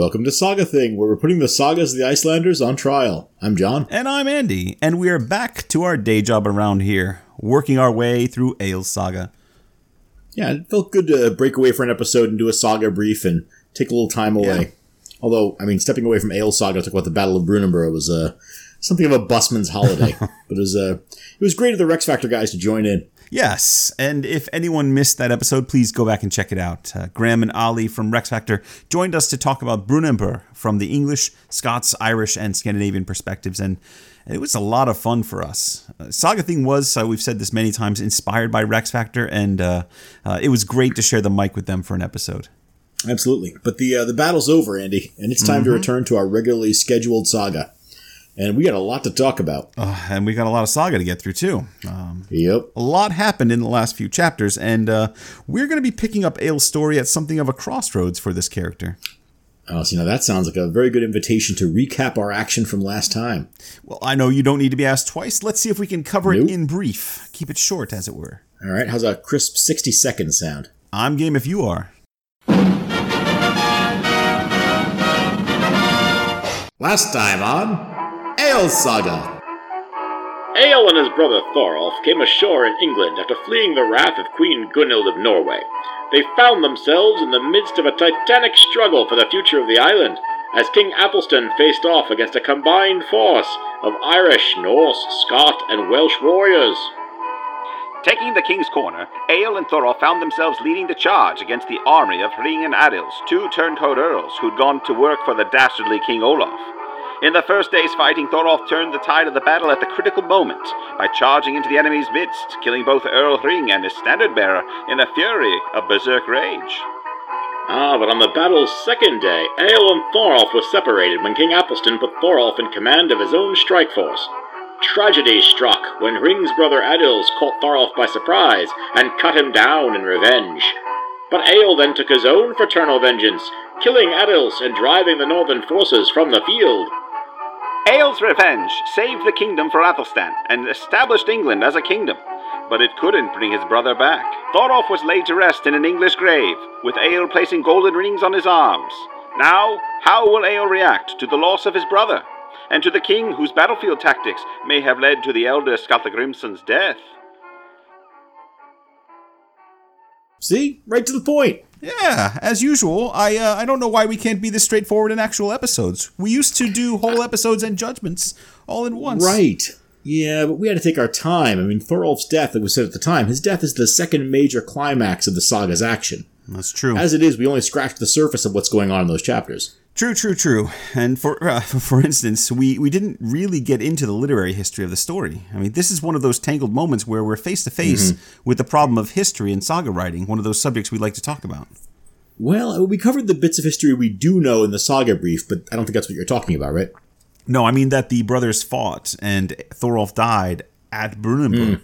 Welcome to Saga Thing, where we're putting the sagas of the Icelanders on trial. I'm John. And I'm Andy, and we are back to our day job around here, working our way through Egil's Saga. Yeah, it felt good to break away for an episode and do a saga brief and take a little time away. Yeah. Although, I mean, stepping away from Egil's Saga to talk about the Battle of Brunanburh was uh, something of a busman's holiday. but it was, uh, it was great of the Rex Factor guys to join in. Yes, and if anyone missed that episode, please go back and check it out. Uh, Graham and Ali from Rex Factor joined us to talk about Brunanburh from the English, Scots, Irish, and Scandinavian perspectives, and it was a lot of fun for us. Uh, Saga Thing was, uh, we've said this many times, inspired by Rex Factor, and uh, uh, it was great to share the mic with them for an episode. Absolutely, but the uh, the battle's over, Andy, and it's time mm-hmm. to return to our regularly scheduled saga and we got a lot to talk about. Uh, and we got a lot of saga to get through too. Um, yep. A lot happened in the last few chapters, and uh, we're going to be picking up Egil's story at something of a crossroads for this character. Oh, so now that sounds like a very good invitation to recap our action from last time. Well, I know you don't need to be asked twice. Let's see if we can cover nope. it in brief. Keep it short, as it were. All right. How's a crisp 60 seconds sound? I'm game if you are. Last time on Egil's Saga. Egil and his brother Thorolf came ashore in England after fleeing the wrath of Queen Gunhild of Norway. They found themselves in the midst of a titanic struggle for the future of the island, as King Athelstan faced off against a combined force of Irish, Norse, Scot, and Welsh warriors. Taking the king's corner, Egil and Thorolf found themselves leading the charge against the army of Hring and Adils, two turncoat earls who'd gone to work for the dastardly King Olaf. In the first day's fighting, Thorolf turned the tide of the battle at the critical moment by charging into the enemy's midst, killing both Earl Hring and his standard bearer in a fury of berserk rage. Ah, but on the battle's second day, Egil and Thorolf were separated when King Athelstan put Thorolf in command of his own strike force. Tragedy struck when Hring's brother Adils caught Thorolf by surprise and cut him down in revenge. But Egil then took his own fraternal vengeance, killing Adils and driving the northern forces from the field. Egil's revenge saved the kingdom for Athelstan and established England as a kingdom, but it couldn't bring his brother back. Thorolf was laid to rest in an English grave, with Egil placing golden rings on his arms. Now, how will Egil react to the loss of his brother, and to the king whose battlefield tactics may have led to the elder Skallagrimsson's death? See? Right to the point. Yeah, as usual. I uh, I don't know why we can't be this straightforward in actual episodes. We used to do whole episodes and judgments all in once. Right. Yeah, but we had to take our time. I mean, Thorolf's death, it was said at the time, his death is the second major climax of the saga's action. That's true. As it is, we only scratched the surface of what's going on in those chapters. True, true, true. And for uh, for instance, we we didn't really get into the literary history of the story. I mean, this is one of those tangled moments where we're face to face with the problem of history and saga writing, one of those subjects we like to talk about. Well, we covered the bits of history we do know in the saga brief, but I don't think that's what you're talking about, right? No, I mean that the brothers fought and Thorolf died at Brunanburh. Mm.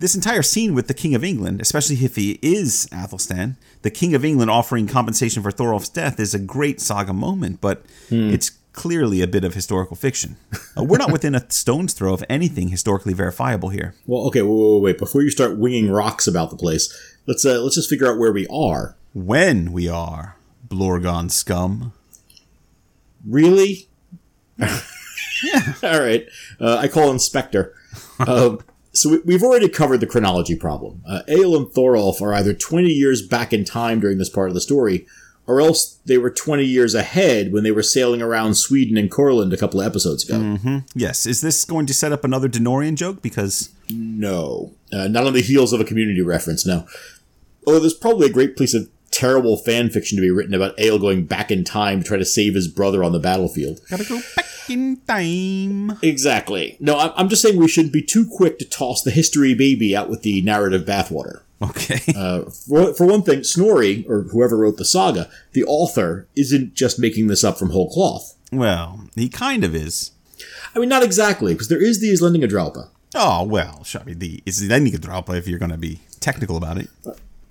This entire scene with the King of England, especially if he is Athelstan, the King of England offering compensation for Thorolf's death is a great saga moment, but mm. it's clearly a bit of historical fiction. Uh, we're not within a stone's throw of anything historically verifiable here. Well, okay, wait, wait, wait. Before you start winging rocks about the place, let's uh, let's just figure out where we are. When we are, Blorgon scum. Really? yeah. All right. Uh, I call Inspector. Uh, so we, have already covered the chronology problem. Uh, and Thorolf are either 20 years back in time during this part of the story, or else they were 20 years ahead when they were sailing around Sweden and Courland a couple of episodes ago. Mm-hmm. Yes. Is this going to set up another Denorian joke? Because. No. Uh, not on the heels of a community reference, no. Oh, there's probably a great piece of terrible fan fiction to be written about Egil going back in time to try to save his brother on the battlefield. Gotta go back in time. Exactly. No, I'm just saying we shouldn't be too quick to toss the history baby out with the narrative bathwater. Okay. Uh, for, for one thing, Snorri, or whoever wrote the saga, the author, isn't just making this up from whole cloth. Well, he kind of is. I mean, not exactly, because there is the Islendingadrapa. Oh, well, I mean, the Islendingadrapa, if you're going to be technical about it.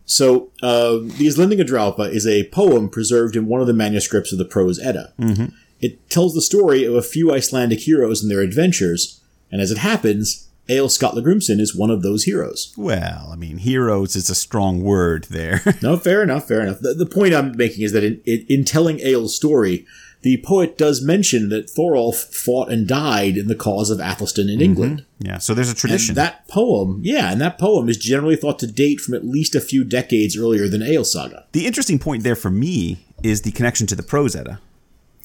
So, uh, the Islendingadrapa is a poem preserved in one of the manuscripts of the Prose Edda. Mm-hmm. It tells the story of a few Icelandic heroes and their adventures, and as it happens, Egil Skallagrimsson is one of those heroes. Well, I mean, heroes is a strong word there. no, fair enough, fair enough. The, the point I'm making is that in, in, in telling Egil's story, the poet does mention that Thorolf fought and died in the cause of Athelstan in mm-hmm. England. yeah, so there's a tradition. And that poem, yeah, and that poem is generally thought to date from at least a few decades earlier than Egil's saga. the interesting point there for me is the connection to the prose edda.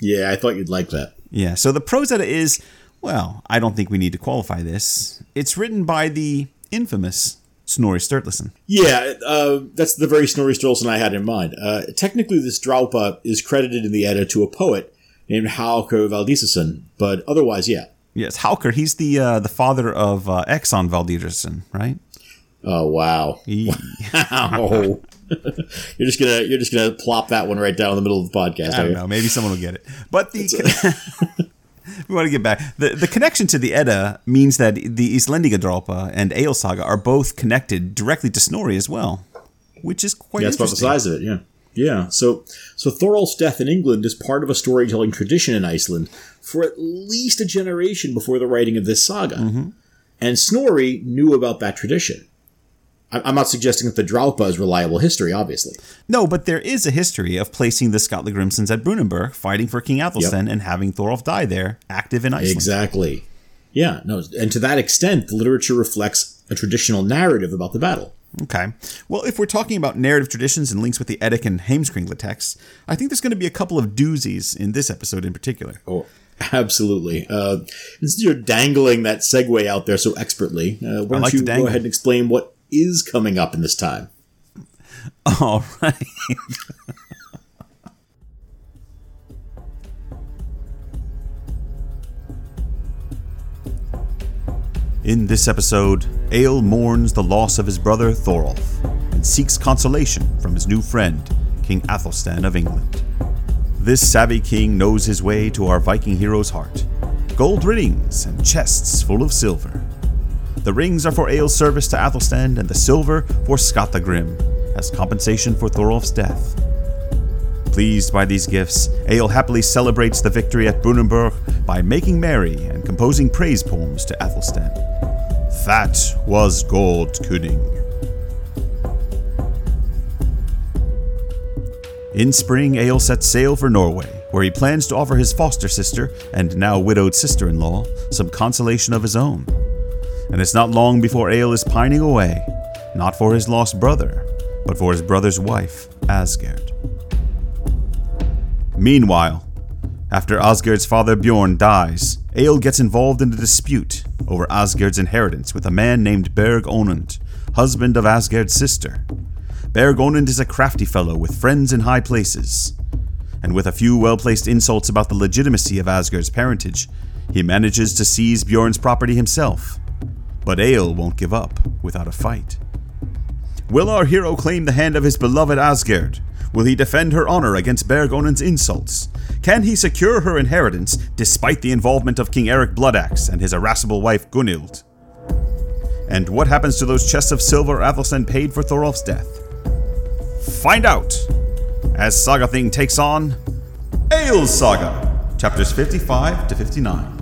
Yeah, I thought you'd like that. Yeah, so the prose edda is, well, I don't think we need to qualify this. It's written by the infamous Snorri Sturluson. Yeah, uh, that's the very Snorri Sturluson I had in mind. Uh, technically, this Drapa is credited in the Edda to a poet named Hauker Valdisason, but otherwise, yeah. Yes, Hauker, he's the uh, the father of uh, Exxon Valdisason, right? Oh wow! Wow. you're just gonna you're just gonna plop that one right down in the middle of the podcast. I don't know. Maybe someone will get it. But the we want to get back. The the connection to the Edda means that the Islendingadrapa and Egil Saga are both connected directly to Snorri as well, which is quite Yeah, that's about the size of it. Yeah, yeah. So, so Thorolf's death in England is part of a storytelling tradition in Iceland for at least a generation before the writing of this saga. Mm-hmm. And Snorri knew about that tradition. I'm not suggesting that the Drapa is reliable history, obviously. No, but there is a history of placing the Skallagrimssons at Brunanburh, fighting for King Athelstan, and having Thorolf die there, active in Iceland. Exactly. Yeah, no, and to that extent, the literature reflects a traditional narrative about the battle. Okay. Well, if we're talking about narrative traditions and links with the Eddic and Heimskringla texts, I think there's going to be a couple of doozies in this episode in particular. Oh, absolutely. Uh, since you're dangling that segue out there so expertly, uh, why don't like you go ahead and explain what is coming up in this time? All right. In this episode, Egil mourns the loss of his brother Thorolf and seeks consolation from his new friend, King Athelstan of England. This savvy king knows his way to our Viking hero's heart gold rings and chests full of silver. The rings are for Egil's service to Athelstan, and the silver for Skallagrim, as compensation for Thorolf's death. Pleased by these gifts, Egil happily celebrates the victory at Brunanburh by making merry and composing praise poems to Athelstan. That was Gold Kuning. In spring, Egil sets sail for Norway, where he plans to offer his foster sister and now widowed sister in law some consolation of his own. And it's not long before Egil is pining away, not for his lost brother, but for his brother's wife, Asgerd. Meanwhile, after Asgerd's father Bjorn dies, Egil gets involved in a dispute over Asgerd's inheritance with a man named Berg Onund, husband of Asgerd's sister. Berg Onund is a crafty fellow with friends in high places, and with a few well placed insults about the legitimacy of Asgerd's parentage, he manages to seize Bjorn's property himself. But Egil won't give up without a fight. Will our hero claim the hand of his beloved Asgerd? Will he defend her honor against Berg Onund's insults? Can he secure her inheritance despite the involvement of King Eric Bloodaxe and his irascible wife Gunhild? And what happens to those chests of silver Athelstan paid for Thorolf's death? Find out as Saga Thing takes on Egil Saga, chapters 55 to 59.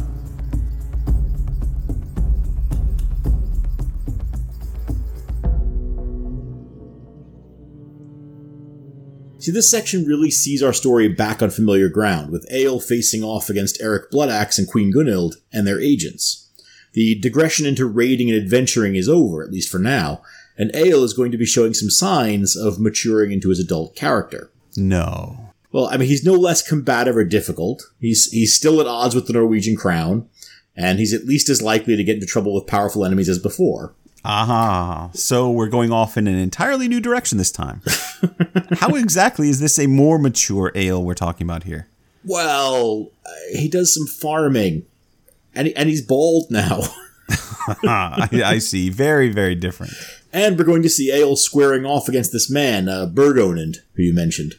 See, this section really sees our story back on familiar ground, with Egil facing off against Eric Bloodaxe and Queen Gunhild and their agents. The digression into raiding and adventuring is over, at least for now, and Egil is going to be showing some signs of maturing into his adult character. No. Well, I mean, he's no less combative or difficult. He's he's still at odds with the Norwegian crown, and he's at least as likely to get into trouble with powerful enemies as before. Aha. So we're going off in an entirely new direction this time. How exactly is this a more mature Egil we're talking about here? Well, uh, he does some farming, and he, and he's bald now. I, I see. Very, very different. and we're going to see Egil squaring off against this man, uh, Berg Onund, who you mentioned.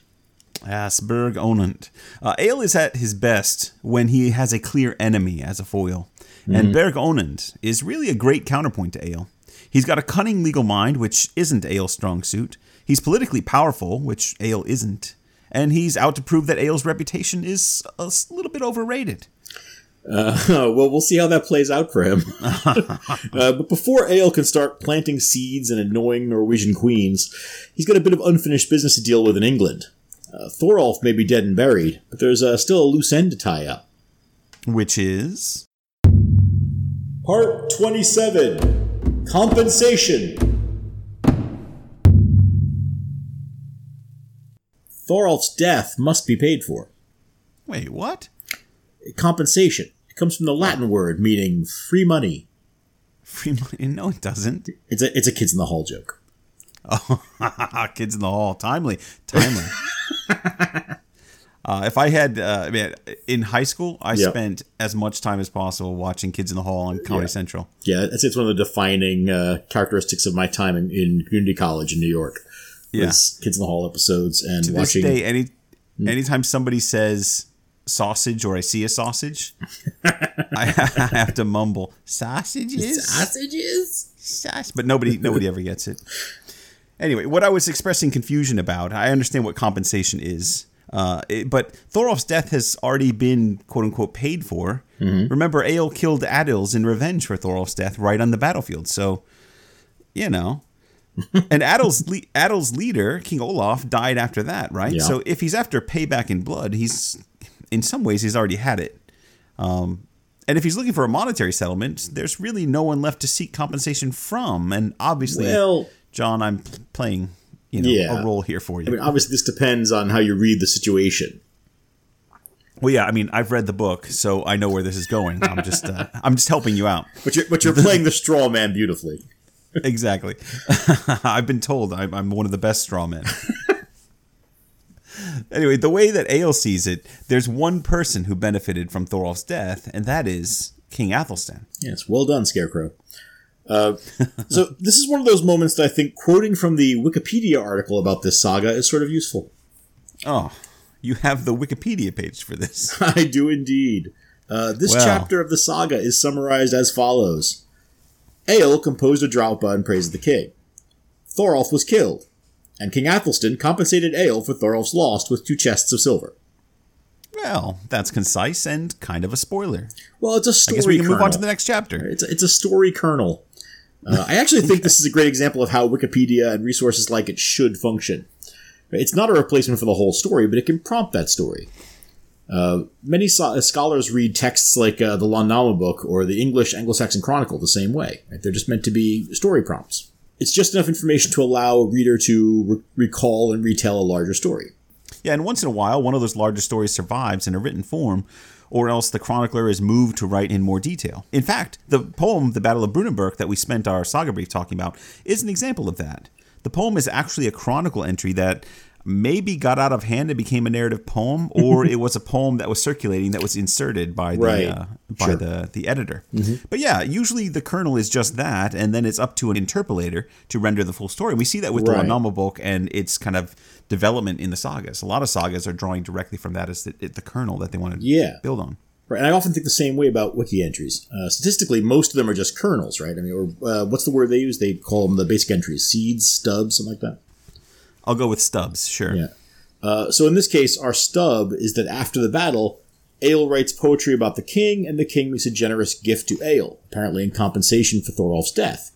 Asberg Onant. Uh, Egil is at his best when he has a clear enemy as a foil. And Berg Onund is really a great counterpoint to Egil. He's got a cunning legal mind, which isn't Egil's strong suit. He's politically powerful, which Egil isn't. And he's out to prove that Egil's reputation is a little bit overrated. Uh, well, we'll see how that plays out for him. uh, but before Egil can start planting seeds and annoying Norwegian queens, he's got a bit of unfinished business to deal with in England. Uh, Thorolf may be dead and buried, but there's uh, still a loose end to tie up. Which is. Part 27 Compensation. Thorolf's death must be paid for. Wait, what? Compensation. It comes from the Latin word meaning free money. Free money? No, it doesn't. It's a it's a kids in the hall joke. Oh, kids in the hall. Timely. Timely. uh, if I had, uh, I mean, in high school, I Yep. spent as much time as possible watching Kids in the Hall on Comedy Yeah. Central. Yeah, that's it's one of the defining uh, characteristics of my time in, in community college in New York. Yeah. Kids in the Hall episodes and To this watching. day, any anytime somebody says sausage or I see a sausage, I have to mumble sausages, Sausages. sausage, but nobody nobody ever gets it. Anyway, what I was expressing confusion about, I understand what compensation is. Uh, it- but Thorolf's death has already been quote unquote paid for. Remember, Egil killed Adils in revenge for Thorolf's death right on the battlefield. So, you know. and Adil's, le- Adil's leader, King Olaf, died after that, right? Yeah. So if he's after payback in blood, he's in some ways he's already had it. Um, and if he's looking for a monetary settlement, there's really no one left to seek compensation from. And obviously, Well- John, I'm pl- playing you know Yeah. a role here for you. I mean, obviously, this depends on how you read the situation. well, yeah, I mean, I've read the book, so I know where this is going. I'm just uh, I'm just helping you out. But you're but you're playing the straw man beautifully. exactly. I've been told I'm, I'm one of the best straw men. anyway, the way that Egil sees it, there's one person who benefited from Thorolf's death, and that is King Athelstan. Yes, well done, Scarecrow. Uh, so this is one of those moments that I think quoting from the Wikipedia article about this saga is sort of useful. Oh, you have the Wikipedia page for this. I do indeed. Uh, this Well. chapter of the saga is summarized as follows: Egil composed a drapa in praise of the king. Thorolf was killed, and King Athelstan compensated Egil for Thorolf's loss with two chests of silver. Well, that's concise and kind of a spoiler. Well, it's a I story. guess we can move on to the next chapter. It's a, it's a story kernel. Uh, I actually think this is a great example of how Wikipedia and resources like it should function. It's not a replacement for the whole story, but it can prompt that story. Uh, many so- scholars read texts like uh, the Landnama book or the English Anglo-Saxon Chronicle the same way. right? They're just meant to be story prompts. It's just enough information to allow a reader to re- recall and retell a larger story. Yeah, and once in a while, one of those larger stories survives in a written form, or else the chronicler is moved to write in more detail. In fact, the poem, The Battle of Brunanburh, that we spent our saga brief talking about, is an example of that. The poem is actually a chronicle entry that maybe got out of hand and became a narrative poem, or it was a poem that was circulating that was inserted by the Right. uh, by Sure. the the editor. But yeah, usually the kernel is just that, and then it's up to an interpolator to render the full story. We see that with Right. the Landnama book and its kind of development in the sagas. A lot of sagas are drawing directly from that as the, the kernel that they want to Yeah. build on. Right, and I often think the same way about wiki entries. Uh, statistically, most of them are just kernels, right? I mean, or uh, what's the word they use? They call them the basic entries: seeds, stubs, something like that. I'll go with stubs, sure. Yeah. Uh, so in this case, our stub is that after the battle, Egil writes poetry about the king, and the king makes a generous gift to Egil, apparently in compensation for Thorolf's death.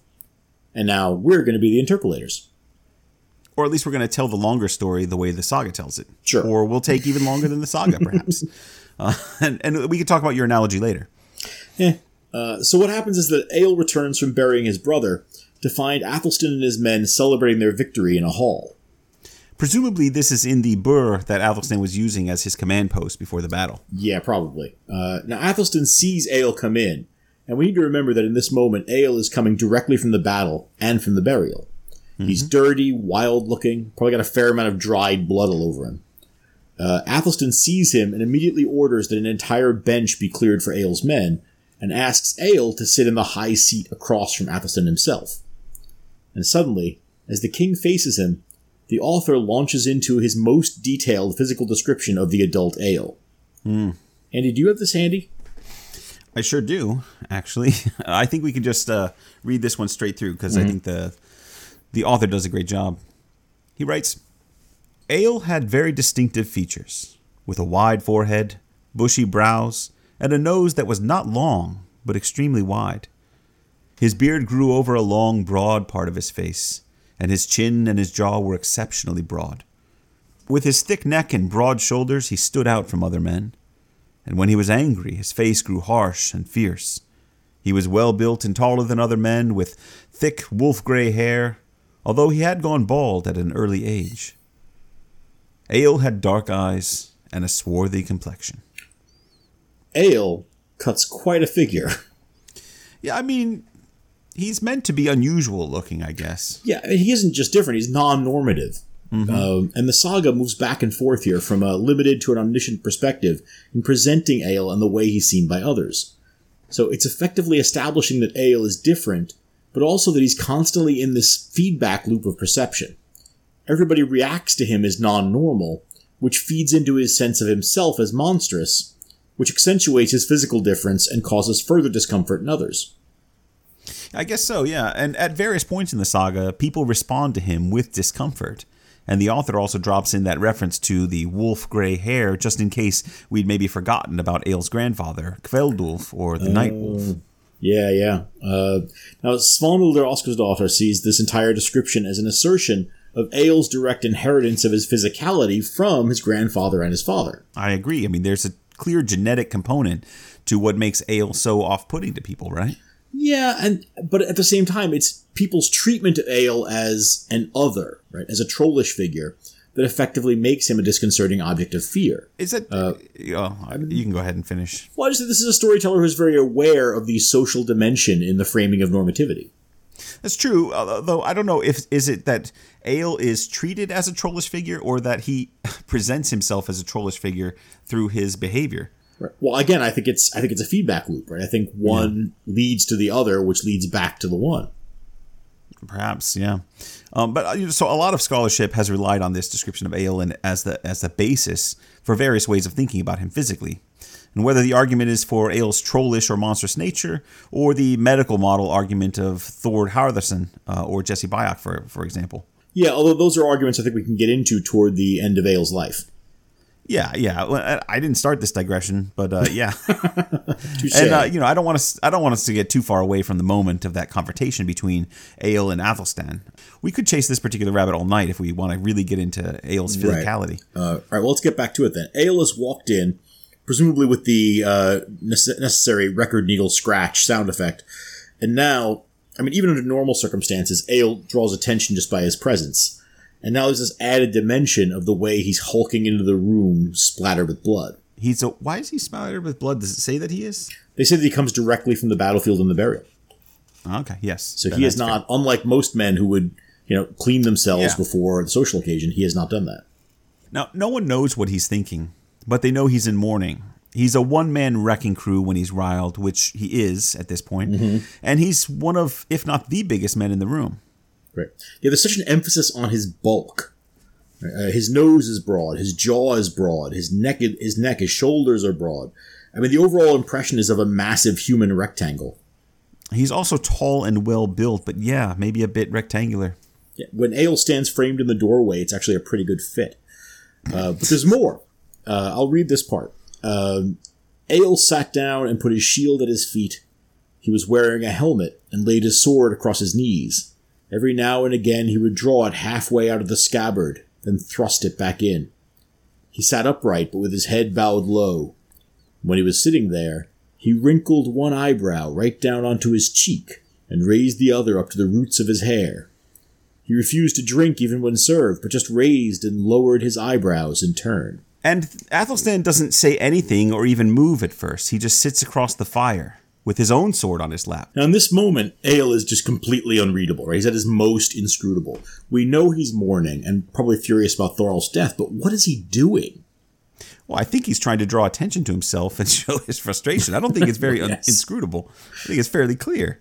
And now we're going to be the interpolators. Or at least we're going to tell the longer story the way the saga tells it. Sure. Or we'll take even longer than the saga, perhaps. uh, and, and we can talk about your analogy later. Eh. Uh, so what happens is that Egil returns from burying his brother to find Athelstan and his men celebrating their victory in a hall. Presumably, this is in the Bur that Athelstan was using as his command post before the battle. Yeah, probably. Uh, now, Athelstan sees Egil come in, and we need to remember that in this moment, Egil is coming directly from the battle and from the burial. He's dirty, wild looking, probably got a fair amount of dried blood all over him. Uh, Athelstan sees him and immediately orders that an entire bench be cleared for Egil's men, and asks Egil to sit in the high seat across from Athelstan himself. And suddenly, as the king faces him, the author launches into his most detailed physical description of the adult Egil. Andy, do you have this handy? I sure do, actually. I think we can just uh, read this one straight through because I think the the author does a great job. He writes, Egil had very distinctive features, with a wide forehead, bushy brows, and a nose that was not long, but extremely wide. His beard grew over a long, broad part of his face, and his chin and his jaw were exceptionally broad. With his thick neck and broad shoulders, he stood out from other men. And when he was angry, his face grew harsh and fierce. He was well built and taller than other men, with thick wolf gray hair, although he had gone bald at an early age. Egil had dark eyes and a swarthy complexion. Egil cuts quite a figure. Yeah, I mean, he's meant to be unusual looking, I guess. Yeah, I mean, he isn't just different; he's non-normative. Um, and the saga moves back and forth here from a limited to an omniscient perspective in presenting Egil and the way he's seen by others. So it's effectively establishing that Egil is different, but also that he's constantly in this feedback loop of perception. Everybody reacts to him as non-normal, which feeds into his sense of himself as monstrous, which accentuates his physical difference and causes further discomfort in others. I guess so, yeah. And at various points in the saga, people respond to him with discomfort. And the author also drops in that reference to the wolf gray hair, just in case we'd maybe forgotten about Egil's grandfather, Kveldulf, or the Night Wolf. Yeah, yeah. Uh, now, Svanhildur Oscarsdottir sees this entire description as an assertion of Egil's direct inheritance of his physicality from his grandfather and his father. I agree. I mean, there's a clear genetic component to what makes Egil so off putting to people, right? Yeah, and but at the same time, it's people's treatment of Egil as an other, right, as a trollish figure that effectively makes him a disconcerting object of fear. Is it? oh, you can go ahead and finish. Well, I just this is a storyteller who's very aware of the social dimension in the framing of normativity. That's true. Uh, Although I don't know if is it that Egil is treated as a trollish figure or that he presents himself as a trollish figure through his behavior. Right. Well, again, I think it's I think it's a feedback loop, right? I think one leads to the other, which leads back to the one. Perhaps, yeah. Um, but uh, you know, so a lot of scholarship has relied on this description of Aelin as the as the basis for various ways of thinking about him physically, and whether the argument is for Egil's trollish or monstrous nature, or the medical model argument of Thord Harðarson uh, or Jesse Byock, for for example. Yeah, although those are arguments I think we can get into toward the end of Egil's life. Yeah, yeah. I- didn't start this digression, but uh, yeah. And uh, you know, I don't want us. I don't want us to get too far away from the moment of that confrontation between Egil and Athelstan. We could chase this particular rabbit all night if we want to really get into Right. physicality. Uh, all right, well, let's get back to it then. Egil has walked in, presumably with the uh, nece- necessary record needle scratch sound effect, and now, I mean, even under normal circumstances, Egil draws attention just by his presence. And now there's this added dimension of the way he's hulking into the room, splattered with blood. He's a. Why is he splattered with blood? Does it say that he is? They say that he comes directly from the battlefield and the burial. Okay, yes. So Then he is not, unlike most men who would, you know, clean themselves Yeah. before the social occasion, he has not done that. Now, no one knows what he's thinking, but they know he's in mourning. He's a one man wrecking crew when he's riled, which he is at this point, Mm-hmm. and he's one of, if not the biggest men in the room. Right. Yeah, there's such an emphasis on his bulk. Uh, his nose is broad, his jaw is broad, his neck, his neck, his shoulders are broad. I mean, the overall impression is of a massive human rectangle. He's also tall and well built, but yeah, maybe a bit rectangular. Yeah, when Egil stands framed in the doorway, it's actually a pretty good fit. Uh, but there's more. Uh, I'll read this part. Um, Egil sat down and put his shield at his feet. He was wearing a helmet and laid his sword across his knees. Every now and again he would draw it halfway out of the scabbard, then thrust it back in. He sat upright, but with his head bowed low. When he was sitting there, he wrinkled one eyebrow right down onto his cheek and raised the other up to the roots of his hair. He refused to drink even when served, but just raised and lowered his eyebrows in turn. And Athelstan doesn't say anything or even move at first. He just sits across the fire with his own sword on his lap. Now, in this moment, Egil is just completely unreadable, right? He's at his most inscrutable. We know he's mourning and probably furious about Thorolf's death, but what is he doing? Well, I think he's trying to draw attention to himself and show his frustration. I don't think it's very un- Yes. inscrutable. I think it's fairly clear.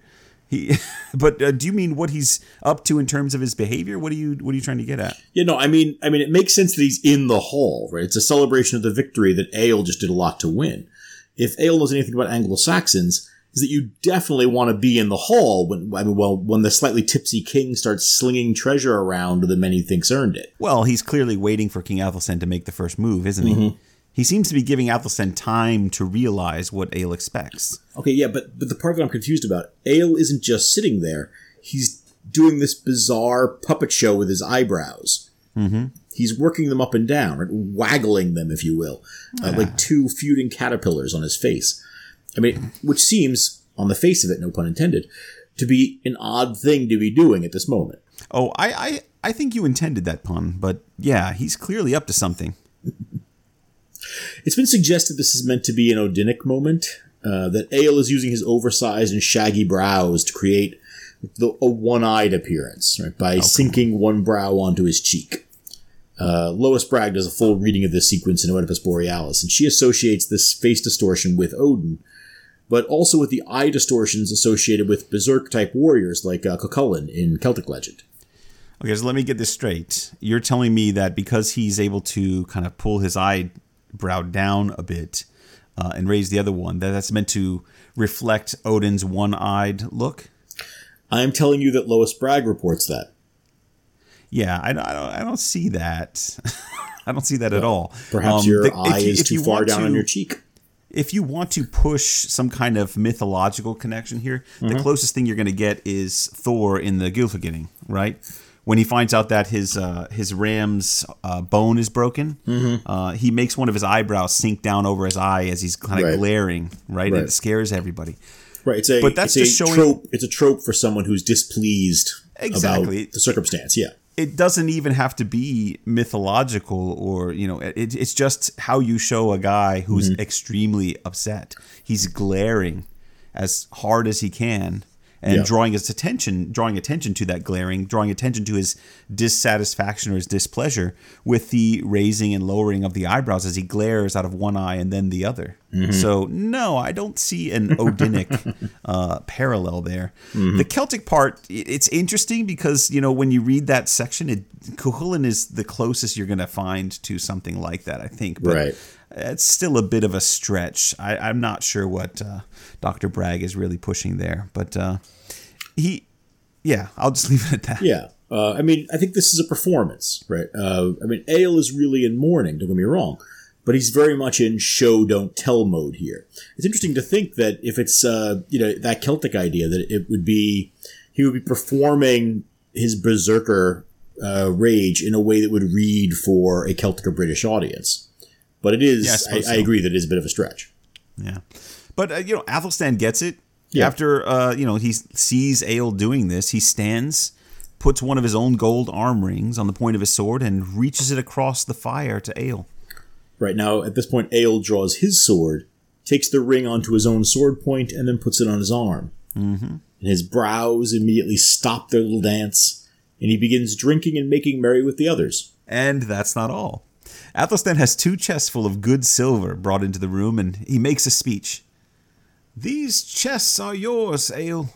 He, but uh, do you mean what he's up to in terms of his behavior? What are you What are you trying to get at? Yeah, no, I mean, I mean, it makes sense that he's in the hall, right? It's a celebration of the victory that Egil just did a lot to win. If Egil knows anything about Anglo-Saxons, is that you definitely want to be in the hall when, I mean, well, when the slightly tipsy king starts slinging treasure around that many thinks earned it. Well, he's clearly waiting for King Athelstan to make the first move, isn't he? He seems to be giving Athelstan time to realize what Egil expects. Okay, yeah, but but the part that I'm confused about, Egil isn't just sitting there; he's doing this bizarre puppet show with his eyebrows. Mm-hmm. He's working them up and down, right? waggling them, if you will, uh, like two feuding caterpillars on his face. I mean, which seems, on the face of it, no pun intended, to be an odd thing to be doing at this moment. Oh, I, I, I think you intended that pun, but yeah, he's clearly up to something. It's been suggested this is meant to be an Odinic moment, uh, that Egil is using his oversized and shaggy brows to create the, a one-eyed appearance, right, by sinking one brow onto his cheek. Uh, Lois Bragg does a full reading of this sequence in Oedipus Borealis, and she associates this face distortion with Odin, but also with the eye distortions associated with berserk-type warriors like uh, Cuchulainn in Celtic legend. Okay, so let me get this straight. You're telling me that because he's able to kind of pull his eyebrow down a bit uh, and raise the other one, that that's meant to reflect Odin's one-eyed look? I am telling you that Lois Bragg reports that. Yeah, I, I don't, I don't see that. I don't see that at all. Perhaps Um, your the- eye if is if too far down on your cheek. If you want to push some kind of mythological connection here, Mm-hmm. the closest thing you're going to get is Thor in the Gylfaginning, right? When he finds out that his uh, his ram's uh, bone is broken, Mm-hmm. uh, he makes one of his eyebrows sink down over his eye as he's kind of Right. glaring, right? And it scares everybody. Right, it's a But that's it's just a showing- trope. It's a trope for someone who's displeased Exactly. about the circumstance. Yeah, it doesn't even have to be mythological or you know it, it's just how you show a guy who's Mm-hmm. extremely upset he's glaring as hard as he can and Yeah. drawing his attention drawing attention to that glaring drawing attention to his dissatisfaction or his displeasure with the raising and lowering of the eyebrows as he glares out of one eye and then the other Mm-hmm. so no i don't see an odinic uh, parallel there Mm-hmm. the celtic part, it's interesting because you know when you read that section it Cuchulainn is the closest you're going to find to something like that i think but Right. It's still a bit of a stretch I, i'm not sure what uh, dr bragg is really pushing there but uh, he yeah i'll just leave it at that yeah. Uh, I mean, I think this is a performance, right? Uh, I mean, Egil is really in mourning. Don't get me wrong, but he's very much in show don't tell mode here. It's interesting to think that if it's uh, you know that Celtic idea that it would be he would be performing his berserker uh, rage in a way that would read for a Celtic or British audience. But it is, Yeah, I I, I so. agree that it is a bit of a stretch. Yeah, but uh, you know, Athelstan gets it. Yeah. After uh, you know he sees Egil doing this, he stands, puts one of his own gold arm rings on the point of his sword, and reaches it across the fire to Egil. Right now, at this point, Egil draws his sword, takes the ring onto his own sword point, and then puts it on his arm. Mm-hmm. And his brows immediately stop their little dance, and he begins drinking and making merry with the others. And that's not all. Athelstan has two chests full of good silver brought into the room, and he makes a speech. These chests are yours, Egil.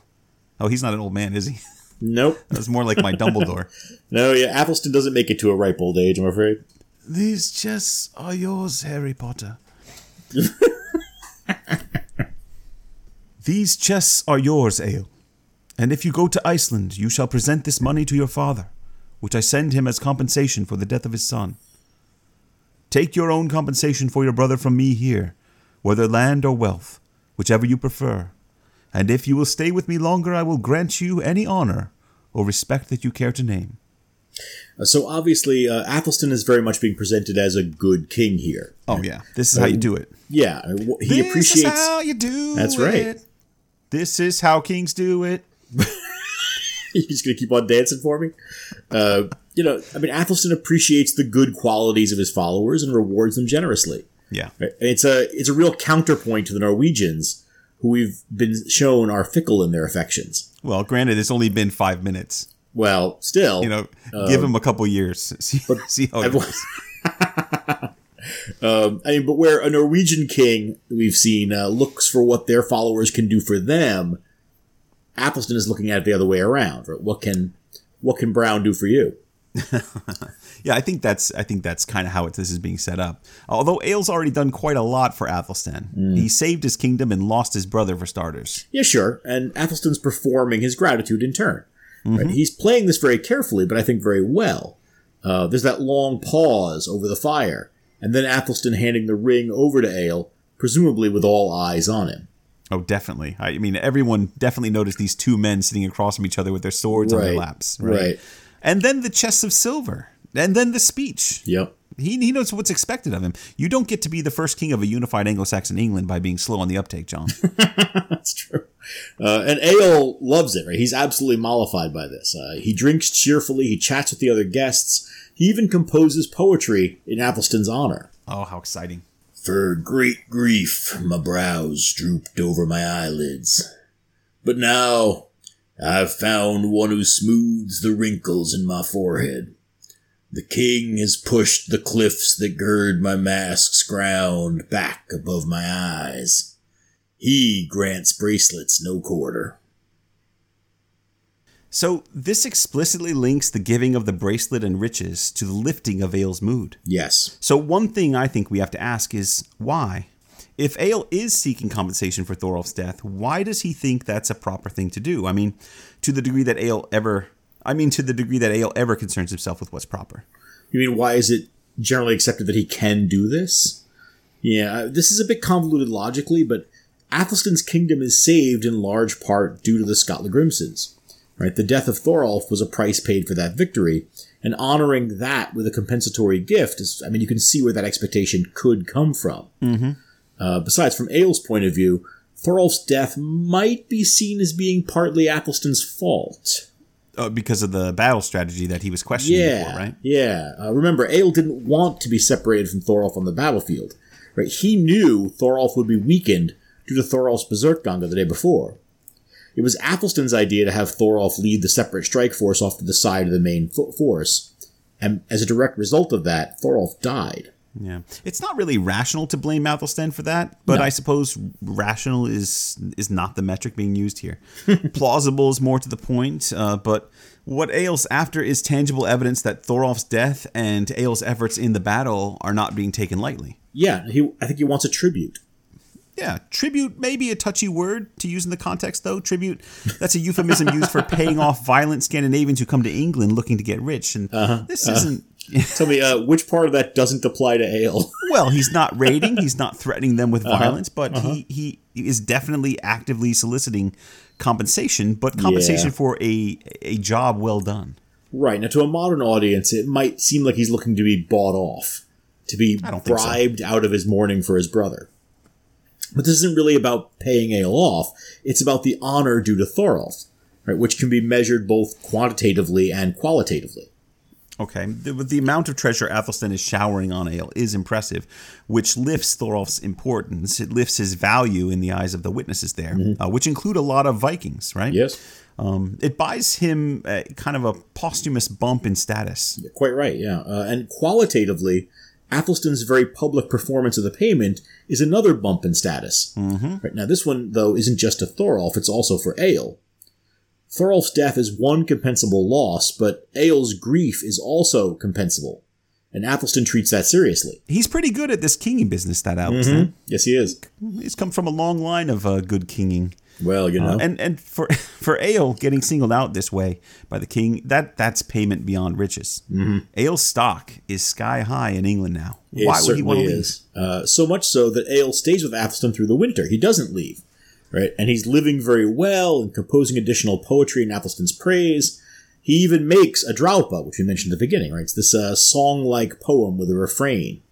Oh, he's not an old man, is he? Nope. That's more like my Dumbledore. No, yeah, Athelstan doesn't make it to a ripe old age, I'm afraid. These chests are yours, Harry Potter. These chests are yours, Egil. And if you go to Iceland, you shall present this money to your father, which I send him as compensation for the death of his son. Take your own compensation for your brother from me here, whether land or wealth, whichever you prefer. And if you will stay with me longer, I will grant you any honor or respect that you care to name. Uh, so obviously, uh, Athelstan is very much being presented as a good king here. Oh yeah, this is how you do it. Yeah, uh, he this appreciates. is how you do That's right. it. This is how kings do it. You're just gonna keep on dancing for me. Uh, you know, I mean, Athelstan appreciates the good qualities of his followers and rewards them generously. Yeah. Right? It's a it's a real counterpoint to the Norwegians, who we've been shown are fickle in their affections. Well, granted, it's only been five minutes. Well, still, You know, give him a couple years. See, see how it goes. um, I mean, but where a Norwegian king we've seen uh, looks for what their followers can do for them, Athelstan is looking at it the other way around. Right? What can what can Brown do for you? Yeah, I think that's I think that's kind of how it, this is being set up. Although Egil's already done quite a lot for Athelstan. Mm. He saved his kingdom and lost his brother for starters. Yeah, sure. And Athelstan's performing his gratitude in turn. Right? He's playing this very carefully, but I think very well. Uh, there's that long pause over the fire, and then Athelstan handing the ring over to Egil, presumably with all eyes on him. Oh, definitely. I mean, everyone definitely noticed these two men sitting across from each other with their swords on their laps. right. right. And then the chests of silver. And then the speech. Yep. He, he knows what's expected of him. You don't get to be the first king of a unified Anglo-Saxon England by being slow on the uptake, John. That's true. Uh, and Egil loves it, right? He's absolutely mollified by this. Uh, he drinks cheerfully, he chats with the other guests, he even composes poetry in Athelstan's honor. oh, how exciting. For great grief, my brows drooped over my eyelids. But now I've found one who smooths the wrinkles in my forehead. The king has pushed the cliffs that gird my mask's ground back above my eyes. He grants bracelets no quarter. So this explicitly links the giving of the bracelet and riches to the lifting of Egil's mood. Yes. So one thing I think we have to ask is why? If Egil is seeking compensation for Thorolf's death, why does he think that's a proper thing to do? I mean, to the degree that Egil ever I mean to the degree that Egil ever concerns himself with what's proper. You mean why is it generally accepted that he can do this? Yeah, uh, this is a bit convoluted logically, but Athelstan's kingdom is saved in large part due to the Skallagrimssons. Right, the death of Thorolf was a price paid for that victory, and honoring that with a compensatory gift is, I mean, you can see where that expectation could come from. Mm-hmm. Uh, besides, from Egil's point of view, Thorolf's death might be seen as being partly Athelstan's fault. Uh, because of the battle strategy that he was questioning Yeah, before, right? yeah. Uh, remember, Egil didn't want to be separated from Thorolf on the battlefield. Right? He knew Thorolf would be weakened due to Thorolf's Berserkganga the day before. It was Athelstan's idea to have Thorolf lead the separate strike force off to the side of the main fo- force, and as a direct result of that, Thorolf died. Yeah, it's not really rational to blame Athelstan for that, but No. I suppose rational is is not the metric being used here. Plausible is more to the point, uh, but what Egil's after is tangible evidence that Thorolf's death and Egil's efforts in the battle are not being taken lightly. Yeah, he. I think he wants a tribute. Yeah, tribute may be a touchy word to use in the context, though. Tribute, that's a euphemism used for paying off violent Scandinavians who come to England looking to get rich. And uh-huh, this uh-huh. isn't. Tell me, uh, which part of that doesn't apply to Egil? Well, he's not raiding. He's not threatening them with uh-huh, violence, but he, he is definitely actively soliciting compensation, but compensation Yeah. for a a job well done. Right. Now, to a modern audience, it might seem like he's looking to be bought off, to be I so. bribed out of his mourning for his brother. But this isn't really about paying Egil off. It's about the honor due to Thorolf, right, which can be measured both quantitatively and qualitatively. Okay, the, the amount of treasure Athelstan is showering on Egil is impressive, which lifts Thorolf's importance. It lifts his value in the eyes of the witnesses there, uh, which include a lot of Vikings, right? Yes, Um, it buys him uh, kind of a posthumous bump in status. quite right. Yeah, uh, and qualitatively, Athelstan's very public performance of the payment is another bump in status. Mm-hmm. Right now, this one though isn't just to Thorolf; it's also for Egil. Thorolf's death is one compensable loss, but Egil's grief is also compensable, and Athelstan treats that seriously. He's pretty good at this kinging business, that Athelstan. Yes, he is. He's come from a long line of uh, good kinging. Well, you know, Uh, and and for for Egil getting singled out this way by the king, that that's payment beyond riches. Mm-hmm. Egil's stock is sky high in England now. it Why would he want to leave? Uh, so much so that Egil stays with Athelstan through the winter. He doesn't leave, right? And he's living very well and composing additional poetry in Athelstan's praise. He even makes a drapa, which we mentioned at the beginning, right? It's this uh, song-like poem with a refrain,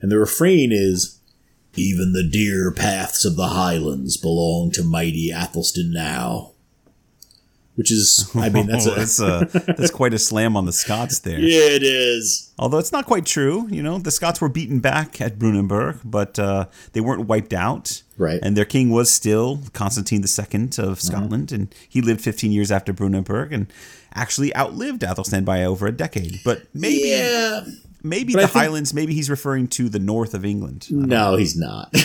and the refrain is. Even the dear paths of the highlands belong to mighty Athelstan now. Which is, I mean, that's a, that's a that's quite a slam on the Scots there. yeah, it is. Although it's not quite true. You know, the Scots were beaten back at Brunanburh, but uh, they weren't wiped out. Right. And their king was still Constantine II of Scotland, and he lived 15 years after Brunanburh and actually outlived Athelstan by over a decade. But maybe Yeah, maybe But the think- Highlands, maybe he's referring to the north of England. No, he's not.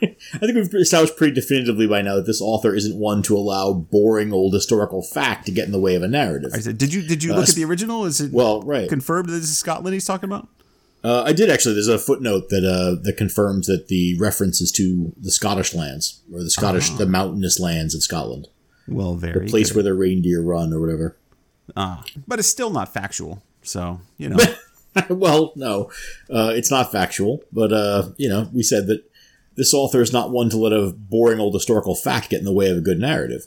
I think we've established pretty definitively by now that this author isn't one to allow boring old historical fact to get in the way of a narrative. I said, did you did you Uh, look at the original? Is it Well, right. confirmed that this is Scotland he's talking about? Uh, I did actually. There's a footnote that uh, that confirms that the reference is to the Scottish lands or the Scottish, the mountainous lands of Scotland, Well, very the place good. where the reindeer run or whatever. Ah, but it's still not factual. So you know, well, no, uh, it's not factual, but uh, you know, we said that this author is not one to let a boring old historical fact get in the way of a good narrative,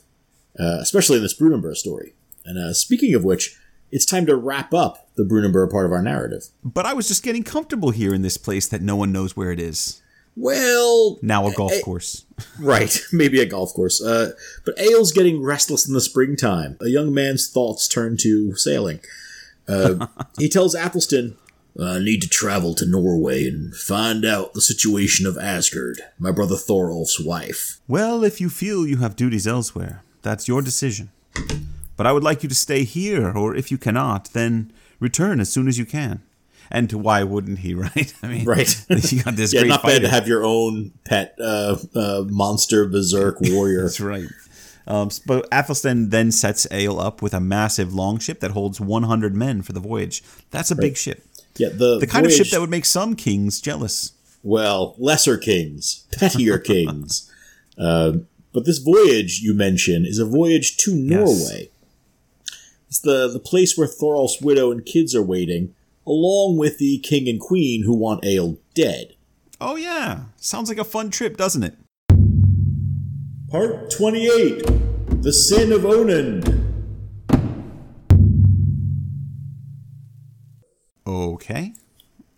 uh, especially in this Brunanburh story. And uh, speaking of which, it's time to wrap up the Brunanburh part of our narrative. But I was just getting comfortable here in this place that no one knows where it is. Well, Now a golf course. right, maybe a golf course. Uh, but Egil's getting restless in the springtime. A young man's thoughts turn to sailing. Uh, he tells Athelstan, I need to travel to Norway and find out the situation of Asgard, my brother Thorolf's wife. Well, if you feel you have duties elsewhere, that's your decision. But I would like you to stay here, or if you cannot, then return as soon as you can. And why wouldn't he, right? I mean, Right. you got this Yeah, not bad to have your own pet uh, uh, monster berserk warrior. That's right. Um, but Athelstan then sets Egil up with a massive longship that holds 100 men for the voyage. That's a big ship. yeah, the, The kind of ship that would make some kings jealous. well, lesser kings, pettier kings. Uh, but this voyage you mention is a voyage to Norway. It's the, the place where Thorolf's widow and kids are waiting, along with the king and queen who want Egil dead. Oh, yeah. Sounds like a fun trip, doesn't it? Part 28 The Sin of Onund. Okay.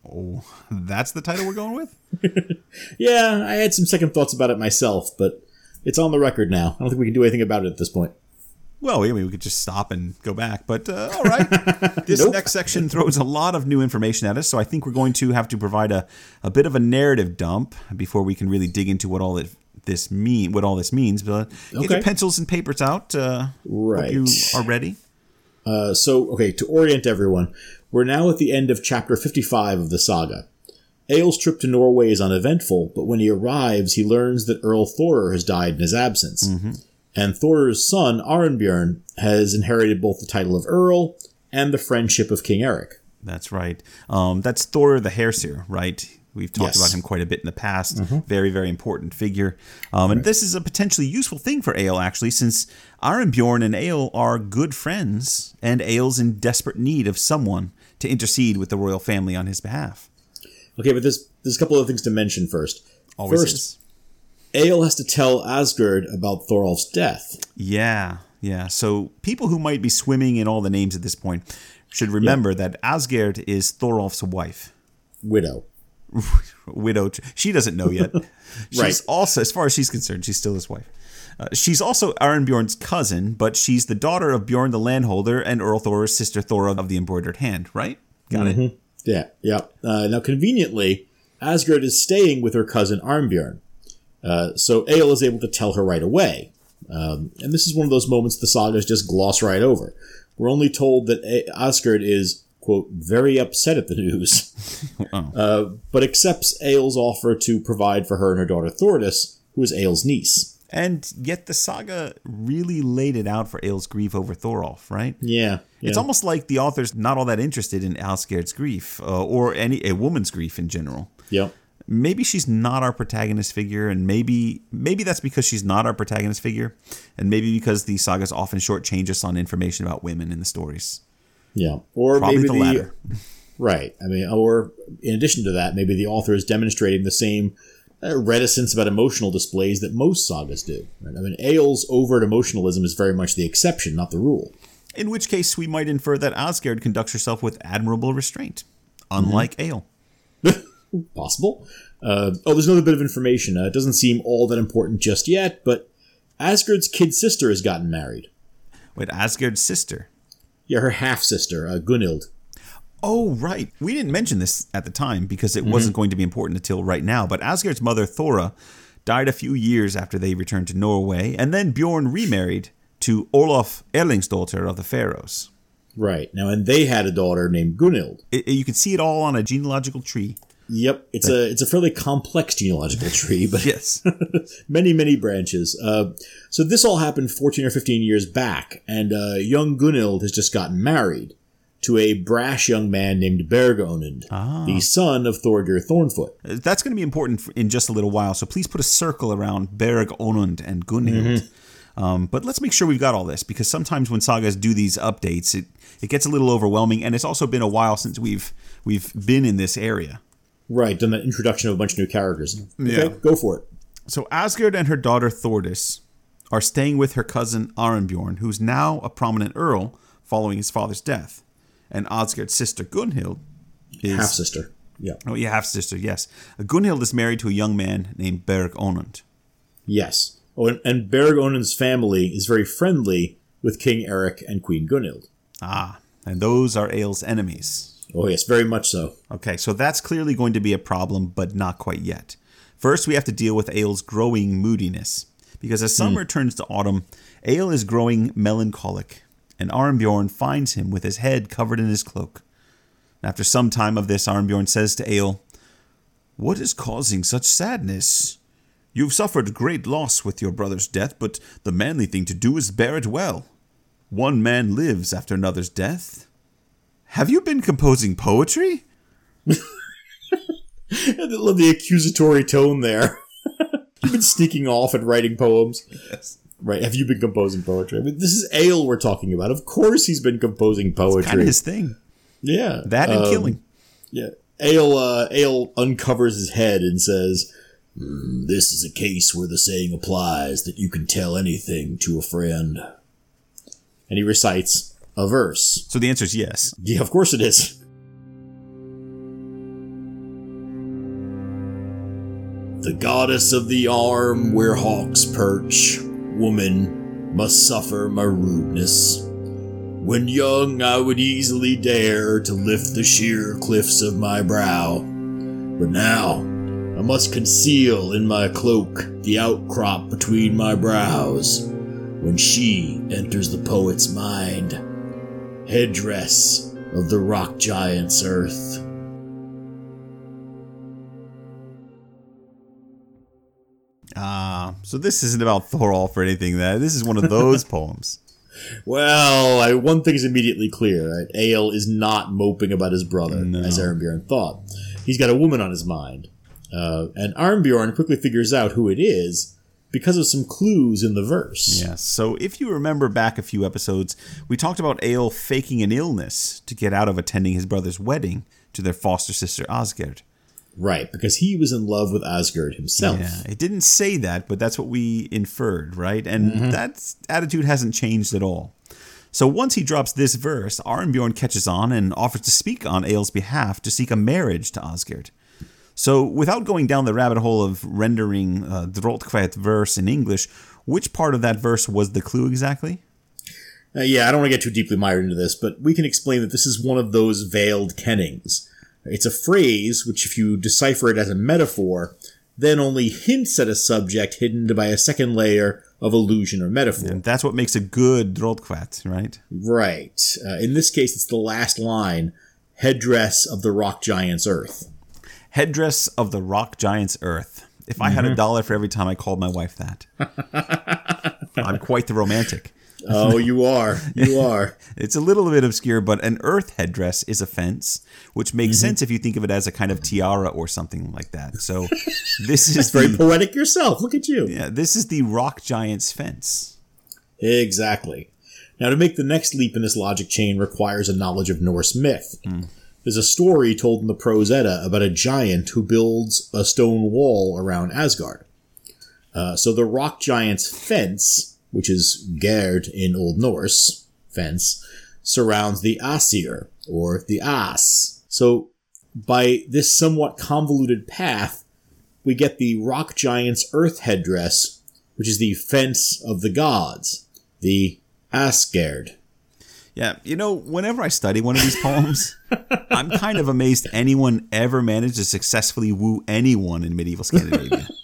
Oh, that's the title we're going with? Yeah, I had some second thoughts about it myself, but it's on the record now. I don't think we can do anything about it at this point. Well, I mean, we could just stop and go back, but uh, all right. this Nope. next section throws a lot of new information at us, so I think we're going to have to provide a, a bit of a narrative dump before we can really dig into what all it, this mean, what all this means. But get Okay. your pencils and papers out. Uh, Right. you are ready. Uh, so, okay, to orient everyone, we're now at the end of chapter 55 of the saga. Egil's trip to Norway is uneventful, but when he arrives, he learns that Earl Thorir has died in his absence. And Thorir's son, Arnbjorn, has inherited both the title of Earl and the friendship of King Eric. That's right. Um, that's Thor the Hersir, right? We've talked Yes. about him quite a bit in the past. Very, very important figure. Um, and this is a potentially useful thing for Egil, actually, since Arnbjorn and Egil are good friends, and Egil's in desperate need of someone to intercede with the royal family on his behalf. Okay, but there's, there's a couple of things to mention first. Always first, is. Egil has to tell Asgard about Thorolf's death. Yeah, yeah. So people who might be swimming in all the names at this point should remember that Asgard is Thorolf's wife. Widow. widow. She doesn't know yet. she's Right. also, as far as she's concerned, she's still his wife. Uh, she's also Arnbjorn's cousin, but she's the daughter of Bjorn the Landholder and Earl Thor's sister Thora of the Embroidered Hand, right? Got it? Yeah, yeah. Uh, now, conveniently, Asgard is staying with her cousin Arnbjorn. Uh, so Egil is able to tell her right away. Um, and this is one of those moments the sagas just gloss right over. We're only told that A- Asgard is, quote, very upset at the news, uh, but accepts Egil's offer to provide for her and her daughter Thordis, who is Egil's niece. And yet the saga really laid it out for Egil's grief over Thorolf, right? Yeah. yeah. It's almost like the author's not all that interested in Asgard's grief, uh, or any a woman's grief in general. Yep. maybe she's not our protagonist figure and maybe maybe that's because she's not our protagonist figure and maybe because the sagas often shortchange us on information about women in the stories Yeah. Or probably maybe the latter Right. I mean, or in addition to that, maybe the author is demonstrating the same uh, reticence about emotional displays that most sagas do. Right? I mean, Egil's overt emotionalism is very much the exception, not the rule. in which case we might infer that Asgard conducts herself with admirable restraint unlike Egil Possible. Uh, oh, there's another bit of information. Uh, it doesn't seem all that important just yet, but Asgard's kid sister has gotten married. with Asgard's sister Yeah, her half sister, uh, Gunhild. Oh, right. We didn't mention this at the time because it wasn't going to be important until right now. But Asgard's mother, Thora, died a few years after they returned to Norway, and then Bjorn remarried to Olaf Erlingsdottir of the Faroes. Right. Now, and they had a daughter named Gunhild. It, you can see it all on a genealogical tree. Yep, it's a it's a fairly complex genealogical tree, but Yes. many many branches. Uh, so this all happened fourteen or fifteen years back, and uh, young Gunhild has just gotten married to a brash young man named Berg Onund, the son of Thorgir Thornfoot. That's going to be important in just a little while, so please put a circle around Berg Onund and Gunhild. Um, but let's make sure we've got all this because sometimes when sagas do these updates, it, it gets a little overwhelming, and it's also been a while since we've we've been in this area. Right, done the introduction of a bunch of new characters. Okay, Yeah. go for it. So Asgard and her daughter Thordis are staying with her cousin Arnbjorn, who's now a prominent earl following his father's death. And Asgard's sister Gunhild is Half sister. Yeah. oh yeah half sister yes. Gunhild is married to a young man named Berg Onund. Yes. Oh, and, and Berg Onund's family is very friendly with King Eric and Queen Gunhild. Ah, and those are Egil's enemies. Oh, yes, very much so. Okay, so that's clearly going to be a problem, but not quite yet. First, we have to deal with Egil's growing moodiness. Because as summer hmm. turns to autumn, Egil is growing melancholic, and Arnbjorn finds him with his head covered in his cloak. After some time of this, Arnbjorn says to Egil, What is causing such sadness? You've suffered great loss with your brother's death, but the manly thing to do is bear it well. One man lives after another's death. Have you been composing poetry? I love the accusatory tone there. You've been sneaking off and writing poems. Yes. Right. Have you been composing poetry? I mean, this is Egil we're talking about. Of course he's been composing poetry. Kind of his thing. yeah. That and Um, killing. Yeah. Egil, uh, Egil uncovers his head and says, "Hmm, This is a case where the saying applies that you can tell anything to a friend. And he recites a verse. So the answer is yes. Yeah, of course it is. The goddess of the arm where hawks perch, woman, must suffer my rudeness. When young, I would easily dare to lift the sheer cliffs of my brow. But now, I must conceal in my cloak the outcrop between my brows. When she enters the poet's mind, headdress of the rock giant's earth. Ah, so this isn't about Thorolf or anything. That this is one of those poems. Well, I, one thing is immediately clear. Right? Egil is not moping about his brother, as Arnbjorn thought. He's got a woman on his mind. Uh, and Arnbjorn quickly figures out who it is because of some clues in the verse. Yes. So if you remember back a few episodes, we talked about Egil faking an illness to get out of attending his brother's wedding to their foster sister Asgerd. Right, because he was in love with Asgard himself. Yeah, it didn't say that, but that's what we inferred, right? And mm-hmm. that attitude hasn't changed at all. So once he drops this verse, Arnbjorn catches on and offers to speak on Egil's behalf to seek a marriage to Asgerd. So without going down the rabbit hole of rendering uh, verse in English, which part of that verse was the clue exactly? Uh, yeah, I don't want to get too deeply mired into this, but we can explain that this is one of those veiled kennings. It's a phrase which, if you decipher it as a metaphor, then only hints at a subject hidden by a second layer of illusion or metaphor. And that's what makes a good Drotkvæt, right? Right. Uh, in this case, it's the last line headdress of the rock giant's earth. Headdress of the rock giant's earth. If I had a mm-hmm. dollar for every time I called my wife that, I'm quite the romantic. Oh, you are. You are. It's a little bit obscure, but an earth headdress is a fence, which makes mm-hmm. sense if you think of it as a kind of tiara or something like that. So this is Very the, poetic yourself. Look at you. yeah, this is the rock giant's fence. Exactly. Now, to make the next leap in this logic chain requires a knowledge of Norse myth. Hmm. There's a story told in the Prose Edda about a giant who builds a stone wall around Asgard. Uh, so the rock giant's fence, which is gerd in Old Norse, fence, surrounds the Asir, or the As. So by this somewhat convoluted path, we get the rock giant's earth headdress, which is the fence of the gods, the Asgard. Yeah, you know, whenever I study one of these poems, I'm kind of amazed anyone ever managed to successfully woo anyone in medieval Scandinavia.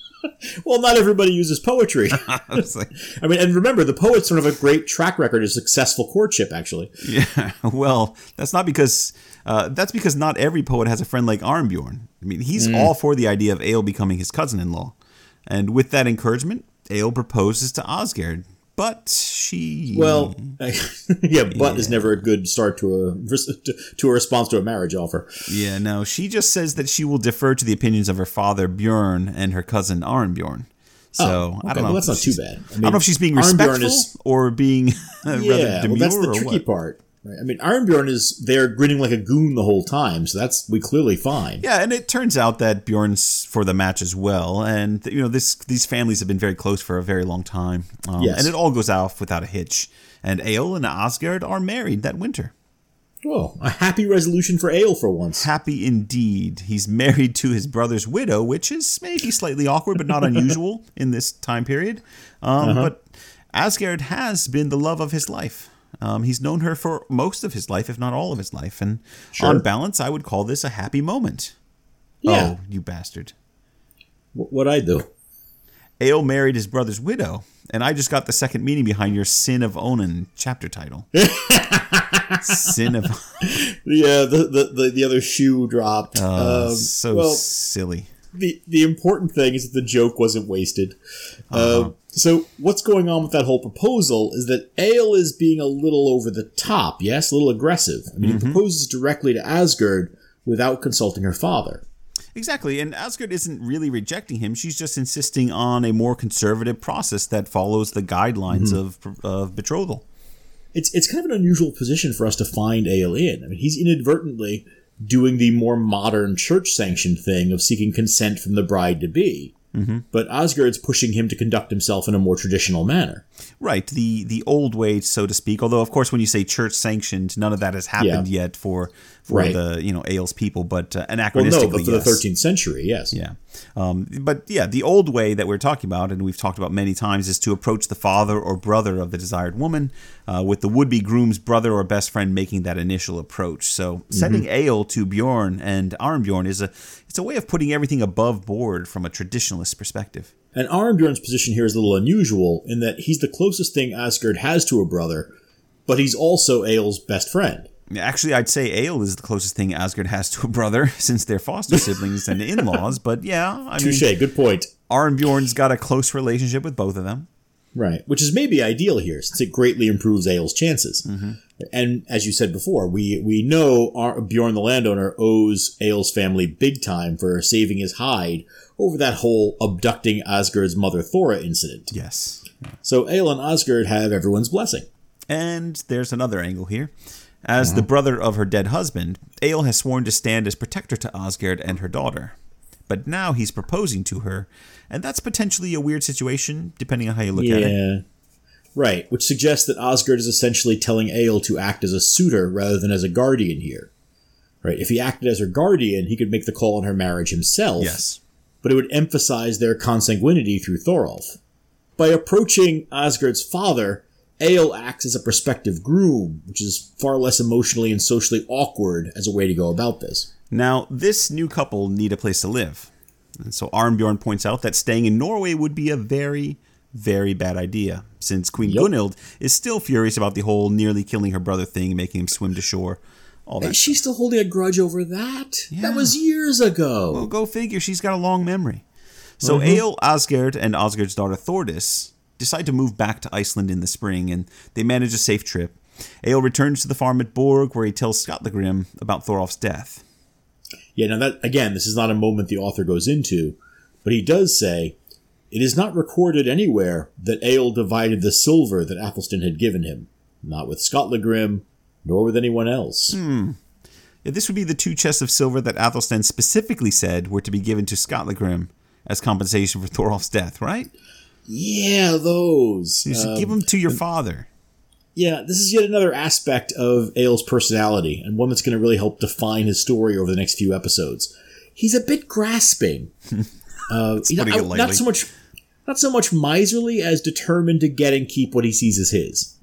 Well, not everybody uses poetry. I like, I mean, and remember, the poets sort of have a great track record of successful courtship, actually. Yeah, well, that's not because uh, that's because not every poet has a friend like Arnbjorn. I mean, he's all for the idea of Egil becoming his cousin-in-law, and with that encouragement, Egil proposes to Asgard, but she Well, yeah, but is never a good start to a to a response to a marriage offer. yeah, no, she just says that she will defer to the opinions of her father Bjorn and her cousin Arnbjorn. So Oh, okay. I don't know. Well, that's not too bad. I I, don't know if she's being respectful is- or being rather Yeah, demure well, that's the tricky part. Right? I mean, Arnbjorn is there grinning like a goon the whole time, so that's we clearly fine. Yeah, and it turns out that Bjorn's for the match as well, and you know this these families have been very close for a very long time, um, Yes. and it all goes off without a hitch. And Egil and Asgard are married that winter. Well, a happy resolution for Egil for once. Happy indeed. He's married to his brother's widow, which is maybe slightly awkward, but not unusual in this time period. Um, But Asgard has been the love of his life. Um, he's known her for most of his life, if not all of his life. And Sure. on balance, I would call this a happy moment. Yeah. Oh, you bastard. What'd I do? Egil married his brother's widow, and I just got the second meaning behind your Sin of Onan chapter title. Sin of Yeah, the the, the, the other shoe dropped. oh, Um, so well, silly. The the important thing is that the joke wasn't wasted. Uh-huh. Uh, so what's going on with that whole proposal is that Egil is being a little over the top. Yes, a little aggressive. I mean, Mm-hmm. he proposes directly to Asgard without consulting her father. Exactly, and Asgard isn't really rejecting him. She's just insisting on a more conservative process that follows the guidelines of, of betrothal. It's it's kind of an unusual position for us to find Egil in. I mean, he's inadvertently doing the more modern church sanctioned thing of seeking consent from the bride to be. Mm-hmm. But Asgard's pushing him to conduct himself in a more traditional manner. Right, the the old way, so to speak. Although, of course, when you say church sanctioned, none of that has happened yet for for Right. the you know Egil's people, but uh, Well, no, but for yes. the 13th century, yes. Yeah. Um, but yeah, the old way that we're talking about, and we've talked about many times, is to approach the father or brother of the desired woman, uh, with the would be groom's brother or best friend making that initial approach. So sending Egil to Bjorn and Arnbjorn is a it's a way of putting everything above board from a traditionalist perspective. And Arnbjorn's position here is a little unusual in that he's the closest thing Asgard has to a brother, but he's also Egil's best friend. Actually, I'd say Egil is the closest thing Asgard has to a brother, since they're foster siblings and in-laws. But yeah, I Touche, mean, good point. Arnbjorn's got a close relationship with both of them. Right, which is maybe ideal here since it greatly improves Egil's chances. Mm-hmm. And as you said before, we we know Ar- Bjorn the landowner owes Egil's family big time for saving his hide over that whole abducting Asgard's mother Thora incident. Yes. So Egil and Asgard have everyone's blessing. And there's another angle here. As mm-hmm. the brother of her dead husband, Egil has sworn to stand as protector to Asgard and her daughter. But now he's proposing to her, and that's potentially a weird situation, depending on how you look at it. Yeah. Right, which suggests that Osgard is essentially telling Egil to act as a suitor rather than as a guardian here. Right, if he acted as her guardian, he could make the call on her marriage himself. Yes. But it would emphasize their consanguinity through Thorolf. By approaching Asgard's father, Egil acts as a prospective groom, which is far less emotionally and socially awkward as a way to go about this. Now, this new couple need a place to live. And so Arnbjorn points out that staying in Norway would be a very, very bad idea, since Queen Yep. Gunhild is still furious about the whole nearly killing her brother thing, making him swim to shore. All that. Is she still holding a grudge over that? Yeah. That was years ago. Well, go figure. She's got a long memory. So Mm-hmm. Egil, Asgard, and Asgard's daughter Thordis decide to move back to Iceland in the spring, and they manage a safe trip. Egil returns to the farm at Borg, where he tells Skallagrim about Thorolf's death. Yeah, now that again, this is not a moment the author goes into, but he does say it is not recorded anywhere that Egil divided the silver that Athelstan had given him, not with Skallagrim, nor with anyone else. Yeah, this would be the two chests of silver that Athelstan specifically said were to be given to Scott the as compensation for Thorolf's death, right? Yeah, those. You should Um, give them to your father. Yeah, this is yet another aspect of Egil's personality, and one that's going to really help define his story over the next few episodes. He's a bit grasping. uh, you know, it I- not so much, not so much miserly as determined to get and keep what he sees as his.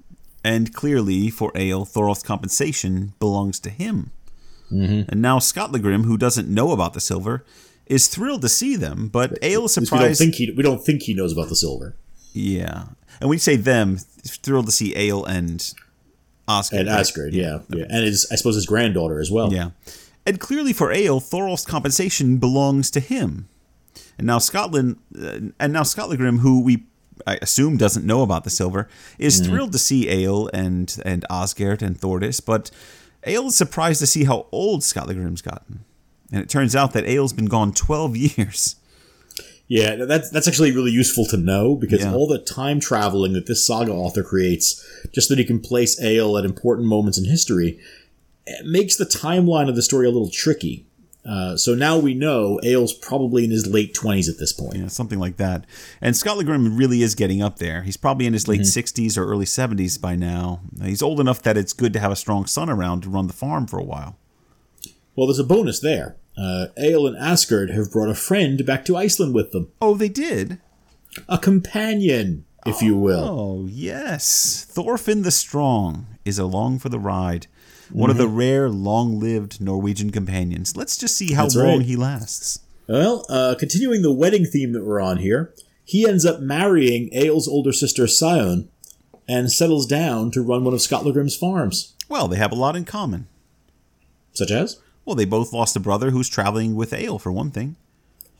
And clearly, for Egil, Thorolf's compensation belongs to him. And now Skallagrim, who doesn't know about the silver, is thrilled to see them, but Egil is Because We don't surprised. think he we don't think he knows about the silver. Yeah. And we say them, thrilled to see Egil and Oscar. And right? Asgard, yeah, yeah, and his I suppose his granddaughter as well. Yeah. And clearly for Egil, Thorolf's compensation belongs to him. And now Scotland, uh, and now Skallagrim, who we I assume doesn't know about the silver, is thrilled to see Egil and and Osgard and Thordis, but Egil is surprised to see how old Skallagrim's gotten. And it turns out that Egil's been gone 12 years. Yeah, that's that's actually really useful to know because Yeah. all the time traveling that this saga author creates, just that he can place Egil at important moments in history, it makes the timeline of the story a little tricky. Uh, so now we know Egil's probably in his late twenties at this point. Yeah, something like that. And Skallagrim really is getting up there. He's probably in his late 60s or early 70s by now. He's old enough that it's good to have a strong son around to run the farm for a while. Well, there's a bonus there. Uh, Egil and Asgard have brought a friend back to Iceland with them, Oh, they did? a companion, if you will. Oh, yes. Thorfinn the Strong is along for the ride. One of the rare, long lived Norwegian companions. Let's just see how That's long right. he lasts. Well, uh, continuing the wedding theme that we're on here, he ends up marrying Egil's older sister Saeunn and settles down to run one of Pilgrim's farms. Well, they have a lot in common. Such as? Well, they both lost a brother who's traveling with Egil, for one thing.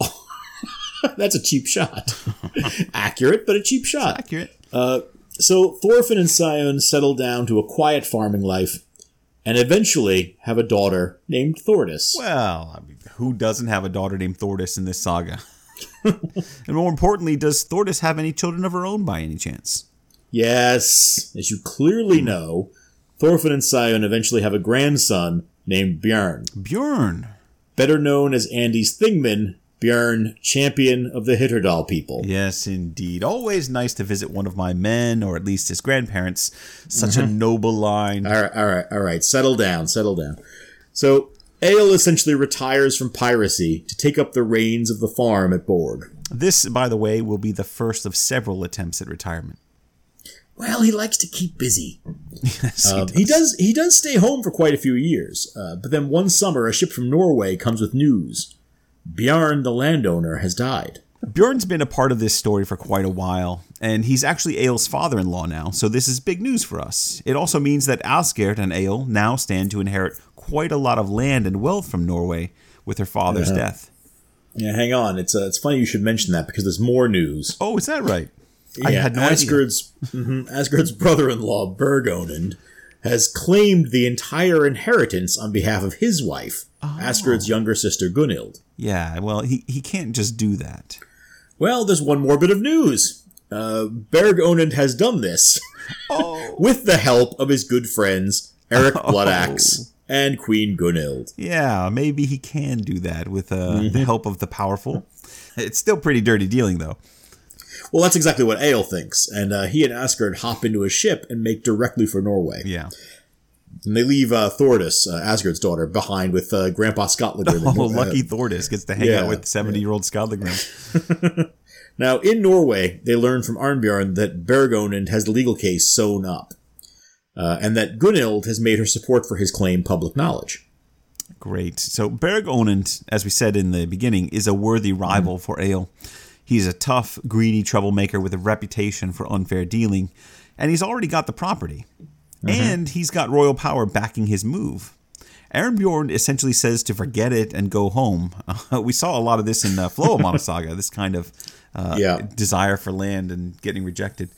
That's a cheap shot. Accurate, but a cheap shot. Accurate. Uh, so Thorfinn and Saeunn settle down to a quiet farming life and eventually have a daughter named Thordis. Well, I mean, who doesn't have a daughter named Thordis in this saga? and more importantly, does Thordis have any children of her own by any chance? Yes, as you clearly know, Thorfinn and Saeunn eventually have a grandson named Björn. Bjorn. better known as Andy's Thingman, Björn, champion of the Hitardal people. Yes, indeed. Always nice to visit one of my men, or at least his grandparents. Such a mm-hmm. noble line. All right, all right, all right. Settle down, settle down. So, Egil essentially retires from piracy to take up the reins of the farm at Borg. This, by the way, will be the first of several attempts at retirement. Well, he likes to keep busy. Yes, Um, he does. He does stay home for quite a few years, uh, but then one summer, a ship from Norway comes with news: Bjorn, the landowner, has died. Bjorn's been a part of this story for quite a while, and he's actually Egil's father in law now, so this is big news for us. It also means that Asgerd and Egil now stand to inherit quite a lot of land and wealth from Norway with her father's death. Yeah, hang on. It's uh, it's funny you should mention that because there's more news. Oh, is that right? I Yeah, had no. Asgard's mhm, Asgard's brother-in-law Berg Onund has claimed the entire inheritance on behalf of his wife, Oh. Asgard's younger sister Gunhild. Yeah, well, he, he can't just do that. Well, there's one more bit of news. Uh, Berg Onund has done this Oh. with the help of his good friends Eric Bloodaxe and Queen Gunhild. Yeah, maybe he can do that with uh, the help of the powerful. It's still pretty dirty dealing, though. Well, that's exactly what Egil thinks, and uh, he and Asgard hop into a ship and make directly for Norway. Yeah. And they leave uh, Thordis, uh, Asgard's daughter, behind with uh, Grandpa Scotland. Oh, lucky Thordis gets to hang yeah, out with 70 year old Skallagrim. Now, in Norway, they learn from Arnbjorn that Berg Onund has the legal case sewn up, uh, and that Gunhild has made her support for his claim public knowledge. Great. So Berg Onund, as we said in the beginning, is a worthy rival for Egil. He's a tough, greedy troublemaker with a reputation for unfair dealing, and he's already got the property. And he's got royal power backing his move. Arnbjorn essentially says to forget it and go home. we saw a lot of this in uh, Floamanna saga, this kind of uh, Yeah. desire for land and getting rejected.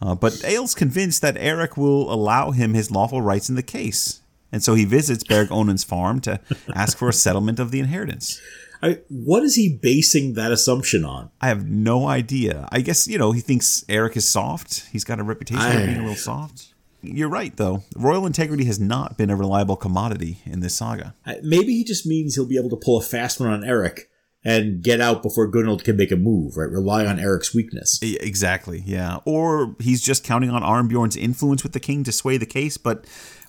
Uh, but Egil's convinced that Eric will allow him his lawful rights in the case. And so he visits Berg Onund's farm to ask for a settlement of the inheritance. I, what is he basing that assumption on? I have no idea. I guess, you know, he thinks Eric is soft. He's got a reputation I- of being a little soft. You're right, though. Royal integrity has not been a reliable commodity in this saga. Maybe he just means he'll be able to pull a fast one on Eric and get out before Gunhild can make a move, right? Rely on Eric's weakness. Exactly, yeah. Or he's just counting on Arnbjorn's influence with the king to sway the case, but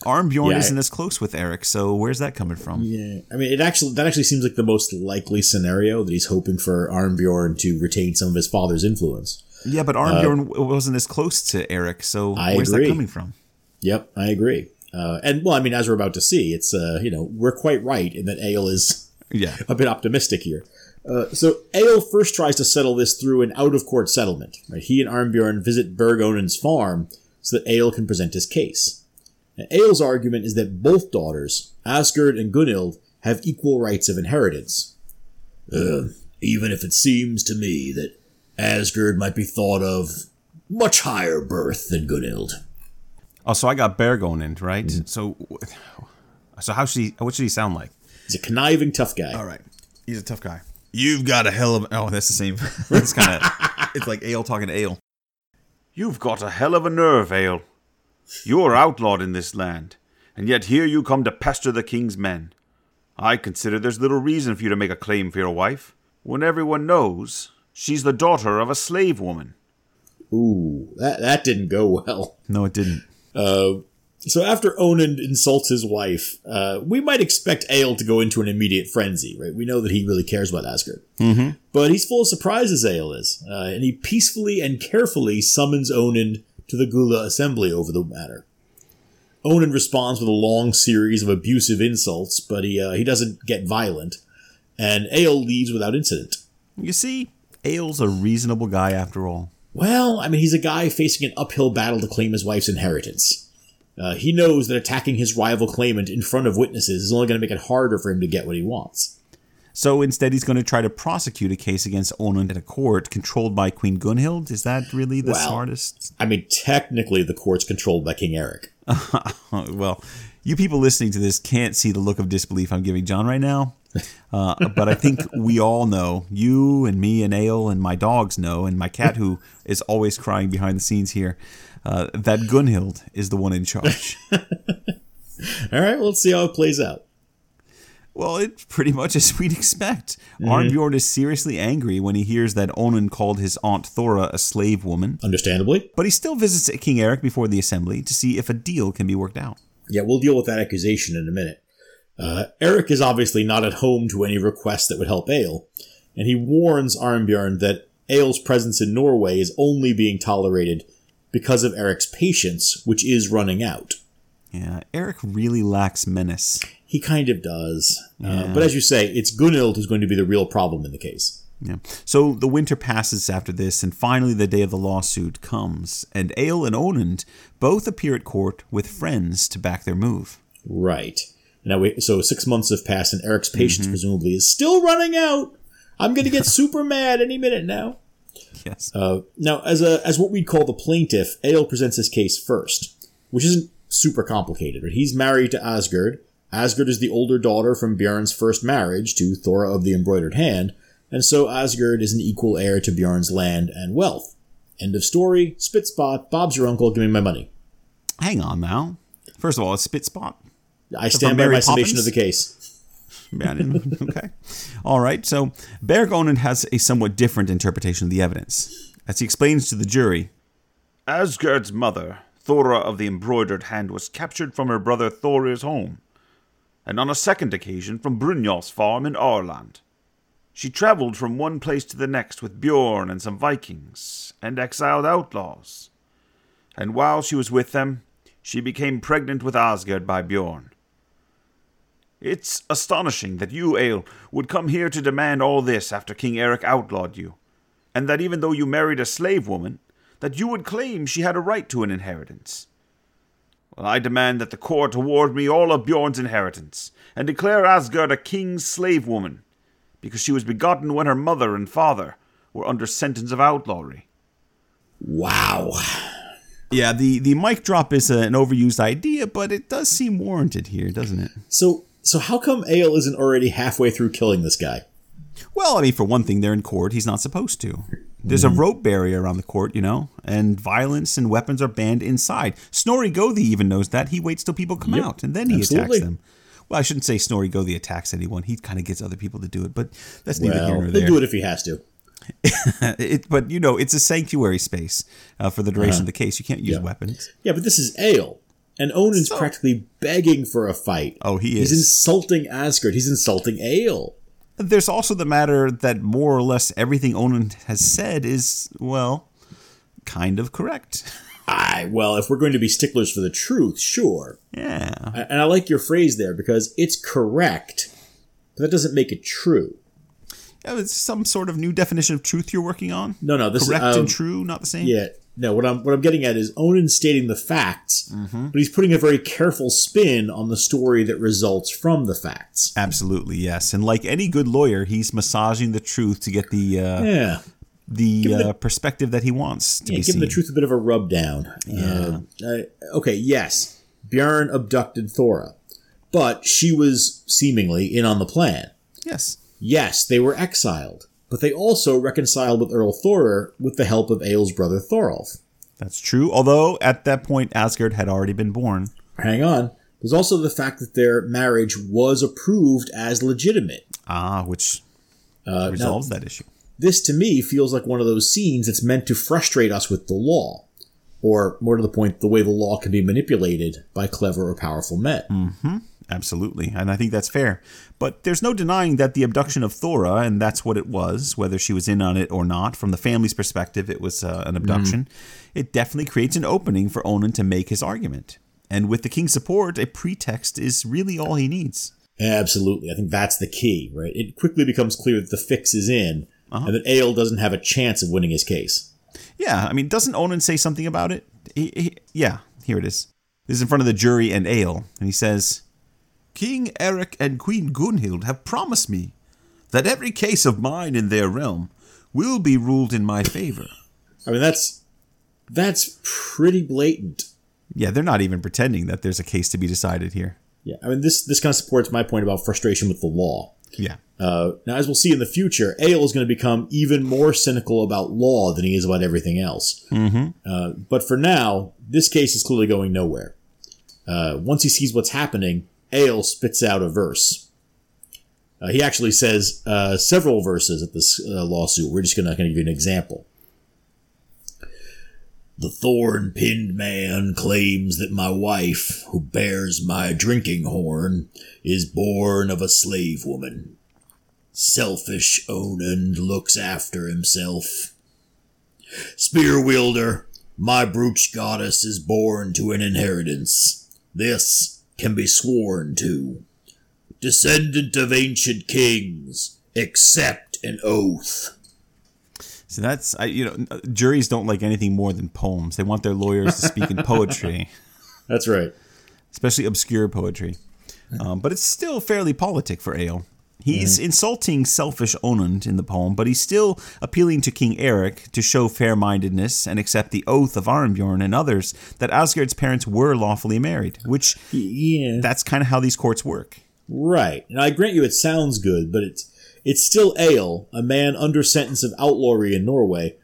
Arnbjorn Yeah, isn't I- as close with Eric, so where's that coming from? Yeah, I mean, it actually that actually seems like the most likely scenario that he's hoping for Arnbjorn to retain some of his father's influence. Yeah, but Arnbjorn w wasn't as close to Eric, so I where's agree. that coming from? Yep, I agree. Uh, and well, I mean, as we're about to see, it's uh, you know we're quite right in that Egil is Yeah. a bit optimistic here. Uh, so Egil first tries to settle this through an out of court settlement. Right? He and Arnbjorn visit Berg Onund's farm so that Egil can present his case. And Egil's argument is that both daughters, Asgard and Gunhild, have equal rights of inheritance. Uh, even if it seems to me that Asgard might be thought of much higher birth than Gunhild. Oh, so I got bear Berg Onund, right? Mm. So, so how should he? What should he sound like? He's a conniving, tough guy. All right, he's a tough guy. You've got a hell of oh, that's the same. it's kind of it's like Egil talking to ale. You've got a hell of a nerve, Egil. You're outlawed in this land, and yet here you come to pester the king's men. I consider there's little reason for you to make a claim for your wife, when everyone knows she's the daughter of a slave woman. Ooh, that that didn't go well. No, it didn't. Uh, so after Onund insults his wife, uh, we might expect Egil to go into an immediate frenzy, right? We know that he really cares about Asgard. Mm-hmm. But he's full of surprises, Egil is. Uh, and he peacefully and carefully summons Onund to the Gula assembly over the matter. Onund responds with a long series of abusive insults, but he, uh, he doesn't get violent. And Egil leaves without incident. You see, Egil's a reasonable guy after all. Well, I mean, he's a guy facing an uphill battle to claim his wife's inheritance. Uh, he knows that attacking his rival claimant in front of witnesses is only going to make it harder for him to get what he wants. So instead, he's going to try to prosecute a case against Onund in a court controlled by Queen Gunhild. Is that really the Well, smartest? I mean, technically, the court's controlled by King Eric. well, you people listening to this can't see the look of disbelief I'm giving John right now. Uh, but I think we all know, you and me and Egil and my dogs know, and my cat who is always crying behind the scenes here, uh, that Gunhild is the one in charge. All right, well, let's see how it plays out. Well, it's pretty much as we'd expect. Arnbjorn is seriously angry when he hears that Onund called his aunt Thora a slave woman, Understandably. but he still visits King Eric before the assembly to see if a deal can be worked out. Yeah, we'll deal with that accusation in a minute. Uh, Eric is obviously not at home to any requests that would help Egil, and he warns Arnbjorn that Egil's presence in Norway is only being tolerated because of Eric's patience, which is running out. Yeah, Eric really lacks menace. He kind of does. Uh, but as you say, it's Gunhild who's going to be the real problem in the case. Yeah. So the winter passes after this, and finally the day of the lawsuit comes, and Egil and Onund both appear at court with friends to back their move. Right. Now, we, so six months have passed, and Eric's patience presumably is still running out. I'm going to get super mad any minute now. Yes. Uh, now, as a as what we'd call the plaintiff, Egil presents his case first, which isn't super complicated. But he's married to Asgard. Asgard is the older daughter from Bjorn's first marriage to Thora of the Embroidered Hand, and so Asgard is an equal heir to Bjorn's land and wealth. End of story. Spit spot. Bob's your uncle. Give me my money. Hang on now. First of all, it's spit spot. I stand by Mary my summation of the case. Yeah, okay. All right. So Berg Onund has a somewhat different interpretation of the evidence. As he explains to the jury, Asgard's mother, Thora of the Embroidered Hand, was captured from her brother Thorir's home, and on a second occasion from Brynjolf's farm in Aurland. She traveled from one place to the next with Bjorn and some Vikings and exiled outlaws. And while she was with them, she became pregnant with Asgard by Bjorn. It's astonishing that you, Egil, would come here to demand all this after King Eric outlawed you, and that even though you married a slave woman, that you would claim she had a right to an inheritance. Well, I demand that the court award me all of Bjorn's inheritance, and declare Asgard a king's slave woman, because she was begotten when her mother and father were under sentence of outlawry. Wow. yeah, the, the mic drop is a, an overused idea, but it does seem warranted here, doesn't it? So, so how come Egil isn't already halfway through killing this guy? Well, I mean, for one thing, they're in court. He's not supposed to. There's a rope barrier around the court, you know, and violence and weapons are banned inside. Snorri Gothi even knows that. He waits till people come Yep, out and then he absolutely. attacks them. Well, I shouldn't say Snorri Gothi attacks anyone. He kind of gets other people to do it, but that's neither here Well, nor he'll there. do it if he has to. It- but you know, it's a sanctuary space uh, for the duration of the case. You can't use Yeah. weapons. Yeah, but this is Egil. And Onund's practically begging for a fight. Oh, he is. He's insulting Asgard. He's insulting Egil. There's also the matter that more or less everything Onund has said is well, kind of correct. Aye, well, if we're going to be sticklers for the truth, sure. Yeah. And I like your phrase there because it's correct, but that doesn't make it true. Yeah, it's some sort of new definition of truth you're working on. No, no, this Correct is um, and true, not the same. Yeah, no. What I'm what I'm getting at is Onund stating the facts, Mm-hmm. but he's putting a very careful spin on the story that results from the facts. Absolutely, yes. And like any good lawyer, he's massaging the truth to get the uh, Yeah, the, the- uh, perspective that he wants to yeah be give seen. the truth a bit of a rub down. Yeah. Uh, uh, okay, yes, Bjorn abducted Thora, but she was seemingly in on the plan. Yes. Yes, they were exiled, but they also reconciled with Earl Thorir with the help of Egil's brother Thorolf. That's true, although at that point Asgard had already been born. Hang on. There's also the fact that their marriage was approved as legitimate. Ah, which Uh, now, resolves that issue. this to me feels like one of those scenes that's meant to frustrate us with the law. Or, more to the point, the way the law can be manipulated by clever or powerful men. Hmm. Absolutely, and I think that's fair. But there's no denying that the abduction of Thora, and that's what it was, whether she was in on it or not, from the family's perspective, it was uh, an abduction. It definitely creates an opening for Onund to make his argument. And with the king's support, a pretext is really all he needs. Absolutely. I think that's the key, right? It quickly becomes clear that the fix is in, and that Egil doesn't have a chance of winning his case. Yeah, I mean, doesn't Onund say something about it? He, he, yeah, here it is. This is in front of the jury and Egil, and he says, King Eric and Queen Gunhild have promised me that every case of mine in their realm will be ruled in my favor. I mean, that's that's pretty blatant. Yeah, they're not even pretending that there's a case to be decided here. Yeah, I mean, this this kind of supports my point about frustration with the law. Yeah. Uh, now, as we'll see in the future, Egil is going to become even more cynical about law than he is about everything else. Mm-hmm. Uh, but for now, this case is clearly going nowhere. Uh, once he sees what's happening, Egil spits out a verse. Uh, he actually says uh, several verses at this uh, lawsuit. We're just going to give you an example. The thorn pinned man claims that my wife, who bears my drinking horn, is born of a slave woman. Selfish Onund looks after himself. Spear wielder, my brooch goddess is born to an inheritance. This can be sworn to. Descendant of ancient kings, accept an oath. So that's, I, you know, juries don't like anything more than poems. They want their lawyers to speak in poetry, That's right. especially obscure poetry. Um, but it's still fairly politic for Egil. He's mm. insulting selfish Onund in the poem, but he's still appealing to King Eric to show fair mindedness and accept the oath of Arnbjorn and others that Asgard's parents were lawfully married, which Yeah. that's kind of how these courts work. Right. And I grant you it sounds good, but it's it's still Egil, a man under sentence of outlawry in Norway,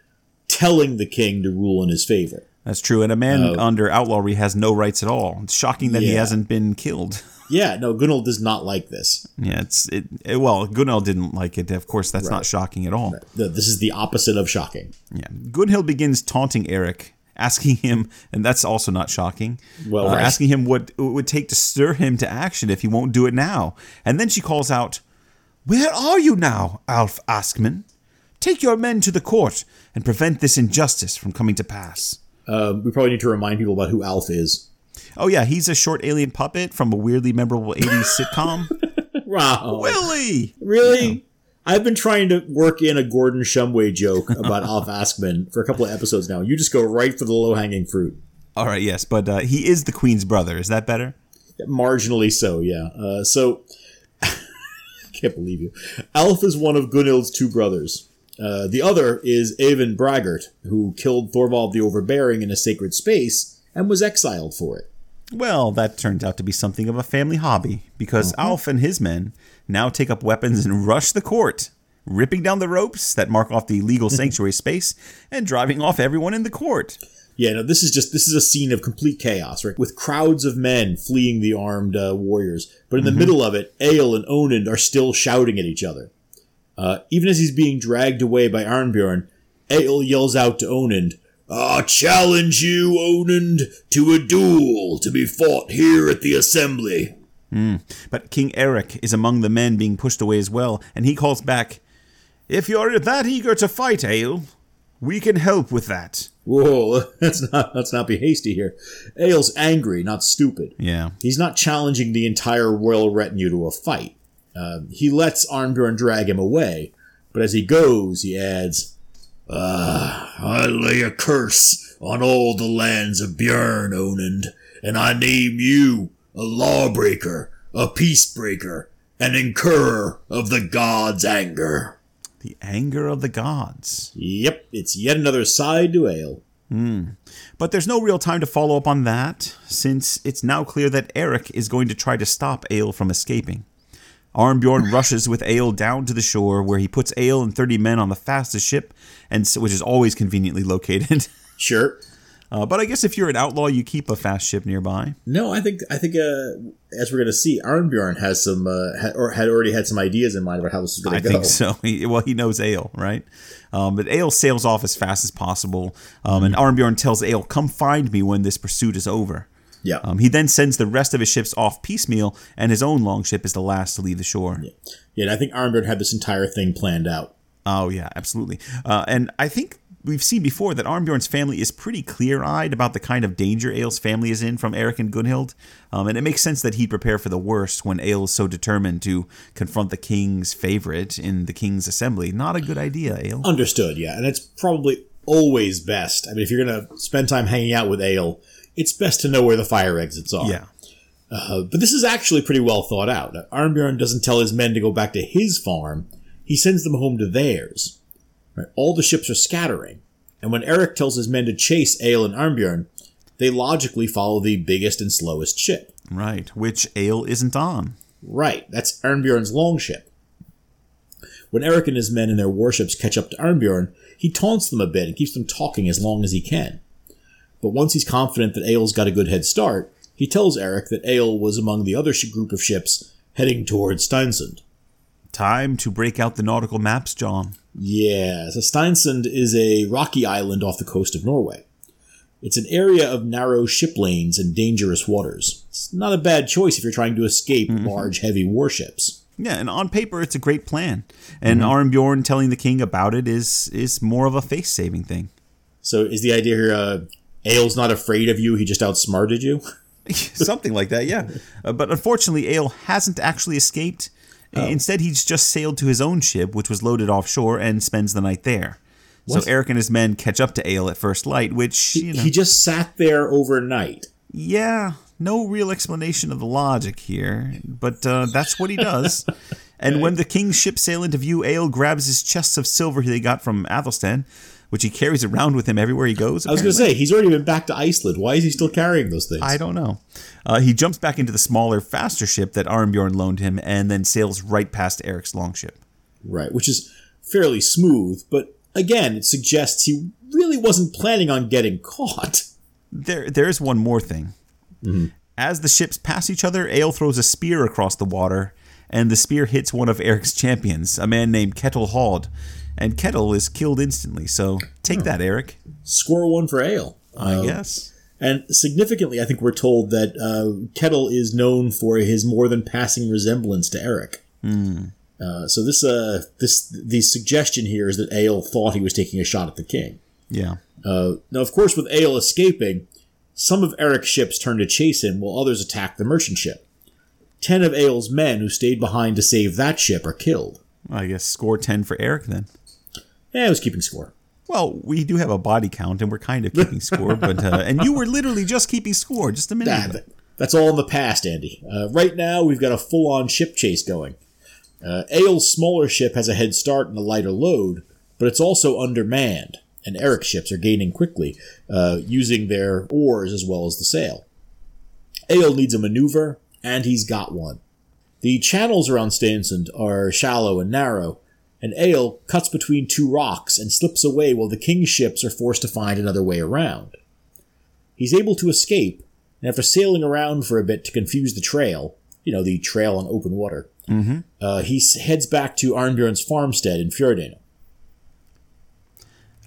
telling the king to rule in his favor. That's true. And a man uh, under outlawry has no rights at all. It's shocking that he hasn't been killed. Yeah, no, Gunhild does not like this. Yeah, it's it, it- well, Gunhild didn't like it. Of course, that's not shocking at all. The- This is the opposite of shocking. Yeah, Gunhild begins taunting Eric, asking him, and that's also not shocking. Well, uh, right. asking him what it would take to stir him to action if he won't do it now. And then she calls out, "Where are you now, Alf Askman? Take your men to the court and prevent this injustice from coming to pass." Uh, we probably need to remind people about who Alf is. Oh yeah, he's a short alien puppet from a weirdly memorable '80s sitcom. Wow. Willie. Really? I've been trying to work in a Gordon Shumway joke about Alf Askman for a couple of episodes now. You just go right for the low hanging fruit. All right, yes, but uh, he is the queen's brother. Is that better? Marginally so, yeah. Uh, so, I can't believe you. Alf is one of Gunhild's two brothers. Uh, the other is Eyvind Braggart, who killed Thorvald the Overbearing in a sacred space and was exiled for it. Well, that turned out to be something of a family hobby because Alf and his men now take up weapons and rush the court, ripping down the ropes that mark off the legal sanctuary space and driving off everyone in the court. Yeah, no, this is just this is a scene of complete chaos, right? With crowds of men fleeing the armed uh, warriors, but in the middle of it, Egil and Onund are still shouting at each other. Uh, even as he's being dragged away by Arnbjorn, Egil yells out to Onund, "I challenge you, Onund, to a duel to be fought here at the assembly." But King Eric is among the men being pushed away as well, and he calls back, If you're that eager to fight, Egil, we can help with that. Whoa, let's not let's not be hasty here. Egil's angry, not stupid. Yeah. He's not challenging the entire royal retinue to a fight. Uh, he lets Arnbjorn drag him away, but as he goes, he adds, Ah, I lay a curse on all the lands of Björn, Onund, and I name you a lawbreaker, a peacebreaker, an incurrer of the gods' anger. The anger of the gods. Yep, it's yet another side to Egil. But there's no real time to follow up on that, since it's now clear that Eric is going to try to stop Egil from escaping. Arnbjorn rushes with Egil down to the shore, where he puts Egil and 30 men on the fastest ship, and which is always conveniently located. Sure. Uh, but I guess if you're an outlaw, you keep a fast ship nearby. No, I think I think uh, as we're going to see, Arnbjorn has some uh, ha- or had already had some ideas in mind about how this is going to go. I think so. He, well, he knows Egil, right? Um, but Egil sails off as fast as possible, um, and Arnbjorn tells Egil, "Come find me when this pursuit is over." Yeah. Um, he then sends the rest of his ships off piecemeal, and his own longship is the last to leave the shore. yeah, and I think Arnbjorn had this entire thing planned out. Oh yeah, absolutely. Uh, and I think we've seen before that Arnbjorn's family is pretty clear-eyed about the kind of danger Egil's family is in from Eric and Gunhild, um, and it makes sense that he'd prepare for the worst when Egil is so determined to confront the king's favorite in the king's assembly. Not a good idea, Egil. Understood, yeah, and it's probably always best. I mean, if you're going to spend time hanging out with Egil, it's best to know where the fire exits are. Yeah. Uh, but this is actually pretty well thought out. Arnbjorn doesn't tell his men to go back to his farm; he sends them home to theirs. Right? All the ships are scattering, and when Eric tells his men to chase Egil and Arnbjorn, they logically follow the biggest and slowest ship. Right, which Egil isn't on. Right, that's Arnbjorn's longship. When Eric and his men and their warships catch up to Arnbjorn, he taunts them a bit and keeps them talking as long as he can. But once he's confident that Egil's got a good head start, he tells Eric that Egil was among the other sh- group of ships heading towards Steinsund. Time to break out the nautical maps, John. Yeah, so Steinsund is a rocky island off the coast of Norway. It's an area of narrow ship lanes and dangerous waters. It's not a bad choice if you're trying to escape large, heavy warships. Yeah, and on paper it's a great plan. And Arnbjorn telling the king about it is is more of a face saving thing. So is the idea here, uh, Egil's not afraid of you, he just outsmarted you? Something like that, yeah. Uh, but unfortunately, Egil hasn't actually escaped. Instead, he's just sailed to his own ship, which was loaded offshore, and spends the night there. What? So Eric and his men catch up to Egil at first light, which, you know, He just sat there overnight. yeah, no real explanation of the logic here, but uh, that's what he does. and when the king's ship sail into view, Egil grabs his chests of silver he got from Athelstan, which he carries around with him everywhere he goes. I was going to say, he's already been back to Iceland. Why is he still carrying those things? I don't know. Uh, he jumps back into the smaller, faster ship that Arnbjorn loaned him and then sails right past Eric's longship. Right, which is fairly smooth, but again, it suggests he really wasn't planning on getting caught. There, there is one more thing. As the ships pass each other, Egil throws a spear across the water, and the spear hits one of Eric's champions, a man named Kettle Hald. And Kettle is killed instantly, so take that, Eric. Score one for Egil. I Uh, guess. And significantly, I think we're told that uh, Kettle is known for his more than passing resemblance to Eric. Uh, so this, uh, this, the suggestion here is that Egil thought he was taking a shot at the king. Yeah. Uh, now, of course, with Egil escaping, some of Eric's ships turn to chase him while others attack the merchant ship. Ten of Egil's men who stayed behind to save that ship are killed. I guess score 10 for Eric then. Yeah, I was keeping score. Well, we do have a body count, and we're kind of keeping score, but uh, and you were literally just keeping score just a minute ago. that's all in the past, Andy. Uh, right now, we've got a full-on ship chase going. Uh, Egil's smaller ship has a head start and a lighter load, but it's also undermanned, and Eric's ships are gaining quickly, uh, using their oars as well as the sail. Egil needs a maneuver, and he's got one. The channels around Steinsund are shallow and narrow, and Egil cuts between two rocks and slips away while the king's ships are forced to find another way around. He's able to escape, and after sailing around for a bit to confuse the trail, you know, the trail on open water, uh, he heads back to Arnbjorn's farmstead in Fjordane.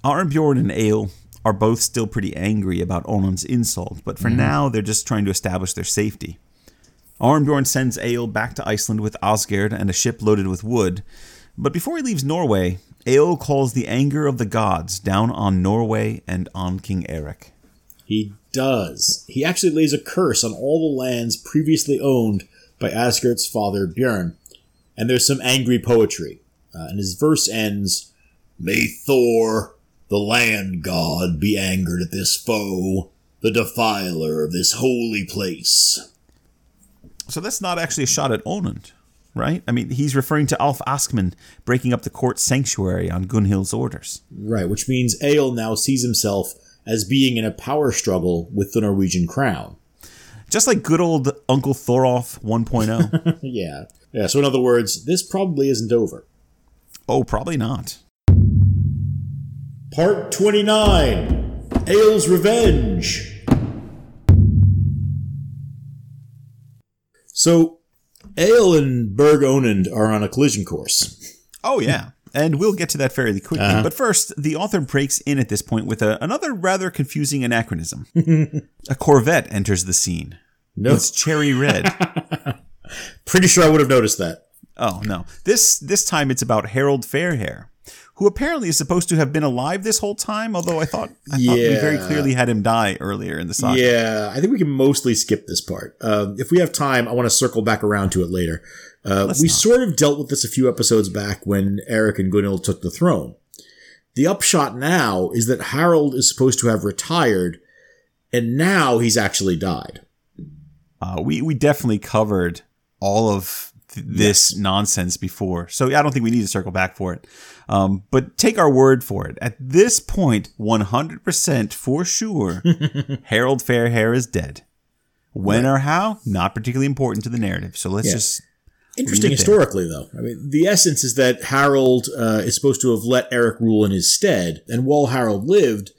Arnbjorn and Egil are both still pretty angry about Onund's insult, but for now they're just trying to establish their safety. Arnbjorn sends Egil back to Iceland with Asgerd and a ship loaded with wood, but before he leaves Norway, Egil calls the anger of the gods down on Norway and on King Eric. He does. He actually lays a curse on all the lands previously owned by Asgerd's father Björn. And there's some angry poetry. Uh, and his verse ends May Thor, the land god, be angered at this foe, the defiler of this holy place. So that's not actually a shot at Onund, right? I mean, he's referring to Alf Askman breaking up the court sanctuary on Gunhild's orders. Right, which means Egil now sees himself as being in a power struggle with the Norwegian crown. Just like good old Uncle Thorolf 1.0. yeah. Yeah, so in other words, this probably isn't over. Oh, probably not. Part 29 Egil's Revenge. So, Egil and Berg Onund are on a collision course. Oh, yeah. And we'll get to that fairly quickly. Uh-huh. But first, the author breaks in at this point with a, another rather confusing anachronism. a Corvette enters the scene. No, It's cherry red. pretty sure I would have noticed that. oh, no. This this time it's about Harold Fairhair, who apparently is supposed to have been alive this whole time, although I thought, I thought we very clearly had him die earlier in the saga. Yeah, I think we can mostly skip this part. Uh, if we have time, I want to circle back around to it later. Uh, we not. sort of dealt with this a few episodes back when Eric and Gunhild took the throne. The upshot now is that Harold is supposed to have retired, and now he's actually died. Uh, we we definitely covered all of th- this nonsense before, so I don't think we need to circle back for it. Um, but take our word for it. At this point, one hundred percent for sure, Harold Fairhair is dead. When or how, not particularly important to the narrative. So let's Yeah. just Interesting historically, though. I mean, the essence is that Harold uh, is supposed to have let Eric rule in his stead, and while Harold lived,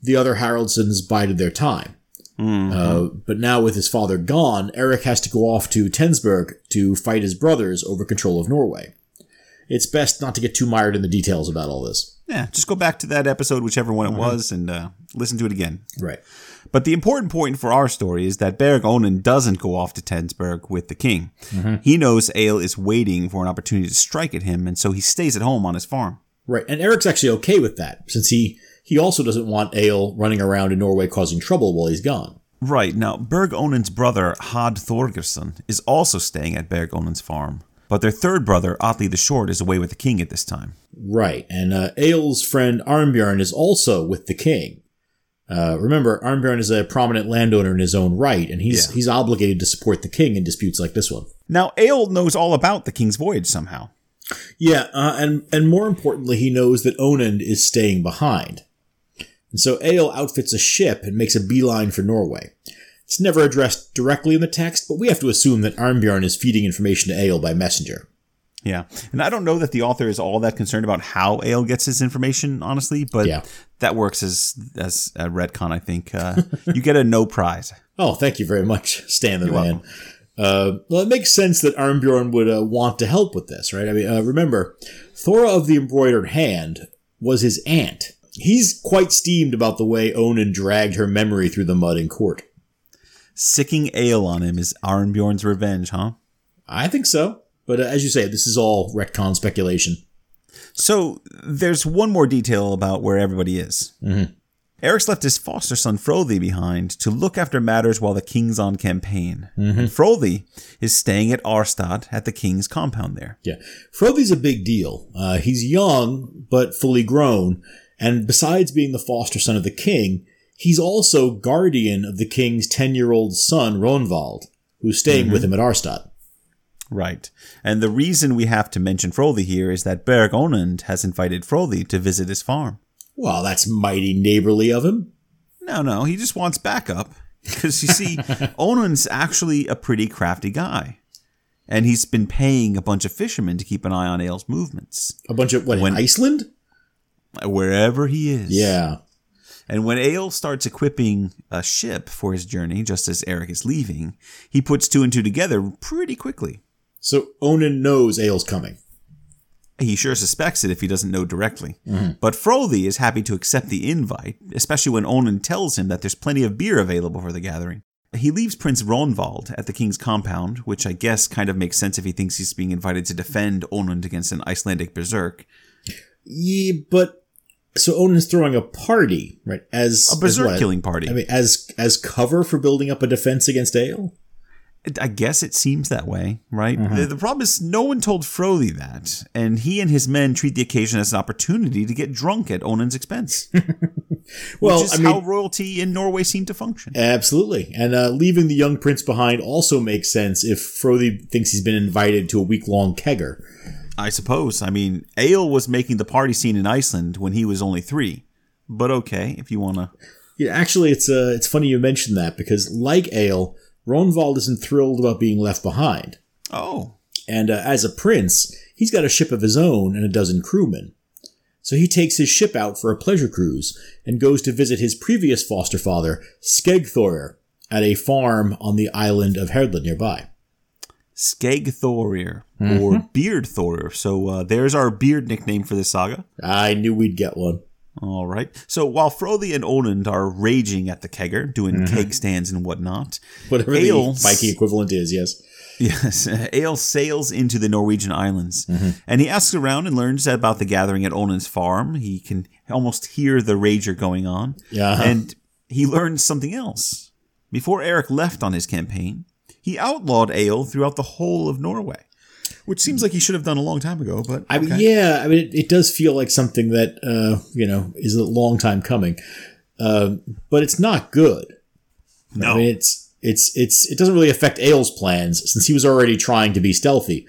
the other Haroldsons bided their time. Uh, but now, with his father gone, Eric has to go off to Tensberg to fight his brothers over control of Norway. It's best not to get too mired in the details about all this. yeah, just go back to that episode, whichever one it was, and uh, listen to it again. Right. But the important point for our story is that Berg Onund doesn't go off to Tensberg with the king. He knows Egil is waiting for an opportunity to strike at him, and so he stays at home on his farm. Right. And Eric's actually okay with that, since he, he also doesn't want Egil running around in Norway causing trouble while he's gone. Right, now Berg Onund's brother, Had Thorgerson, is also staying at Berg Onund's farm. But their third brother, Atli the Short, is away with the king at this time. Right, and uh, Egil's friend Arnbjorn is also with the king. Uh, remember, Arnbjorn is a prominent landowner in his own right, and he's Yeah. he's obligated to support the king in disputes like this one. Now, Egil knows all about the king's voyage somehow. Yeah, uh, and and more importantly, he knows that Onund is staying behind, and so Egil outfits a ship and makes a beeline for Norway. It's never addressed directly in the text, but we have to assume that Arnbjorn is feeding information to Egil by messenger. Yeah, and I don't know that the author is all that concerned about how Egil gets his information, honestly, but Yeah. that works as as a retcon. I think uh, you get a no prize. Oh, thank you very much, Stan the man. Uh, well, it makes sense that Arnbjorn would uh, want to help with this, right? I mean, uh, remember, Thora of the Embroidered Hand was his aunt. He's quite steamed about the way Onund dragged her memory through the mud in court. Sicking Egil on him is Arnbjorn's revenge, huh? I think so. But uh, as you say, this is all retcon speculation. So there's one more detail about where everybody is. Eric's left his foster son Frodi behind to look after matters while the king's on campaign. And Frodi is staying at Arstad at the king's compound there. Yeah. Frodi's a big deal. Uh, he's young, but fully grown. And besides being the foster son of the king, he's also guardian of the king's 10 year old son, Ronvald, who's staying with mm-hmm. him at Arstad. Right. And the reason we have to mention Frodi here is that Berg Onund has invited Frodi to visit his farm. Well, that's mighty neighborly of him. No, no, he just wants backup. Because you see, Onund's actually a pretty crafty guy. And he's been paying a bunch of fishermen to keep an eye on Egil's movements, A bunch of, what, When- in Iceland? wherever he is. Yeah. And when Egil starts equipping a ship for his journey, just as Eric is leaving, he puts two and two together pretty quickly. So Onund knows Egil's coming. He sure suspects it if he doesn't know directly. Mm-hmm. But Frodi is happy to accept the invite, especially when Onund tells him that there's plenty of beer available for the gathering. He leaves Prince Ronvald at the king's compound, which I guess kind of makes sense if he thinks he's being invited to defend Onund against an Icelandic berserk. Yeah, but so Onund's throwing a party, right? As A berserk as killing party. I mean, as as cover for building up a defense against Egil. I guess it seems that way, right? The, the problem is no one told Frodi that, and he and his men treat the occasion as an opportunity to get drunk at Onund's expense. Well, which is I mean, how royalty in Norway seemed to function. absolutely. And uh, leaving the young prince behind also makes sense if Frodi thinks he's been invited to a week long kegger. I suppose. I mean, Egil was making the party scene in Iceland when he was only three. But okay, if you want to. Yeah, actually, it's uh, it's funny you mentioned that because, like Egil, Ronvald isn't thrilled about being left behind. Oh, And uh, as a prince, he's got a ship of his own and a dozen crewmen. So he takes his ship out for a pleasure cruise and goes to visit his previous foster father, Skegthorir, at a farm on the island of Herdland nearby. Skegthorir mm-hmm. or Beard Thorir. So uh, there's our beard nickname for this saga. I knew we'd get one. All right. So while Frodi and Onund are raging at the kegger, doing mm-hmm. keg stands and whatnot, Whatever Egil- the Viking equivalent is, yes. yes, Egil sails into the Norwegian islands, mm-hmm. and he asks around and learns about the gathering at Onund's farm. He can almost hear the rager going on, Yeah. and he learns something else. Before Eric left on his campaign, he outlawed Egil throughout the whole of Norway, which seems like he should have done a long time ago. But I mean, yeah, I mean, it, it does feel like something that, uh, you know, is a long time coming. Um, but it's not good. no, I mean, it's, it's, it's, it doesn't really affect Egil's plans since he was already trying to be stealthy.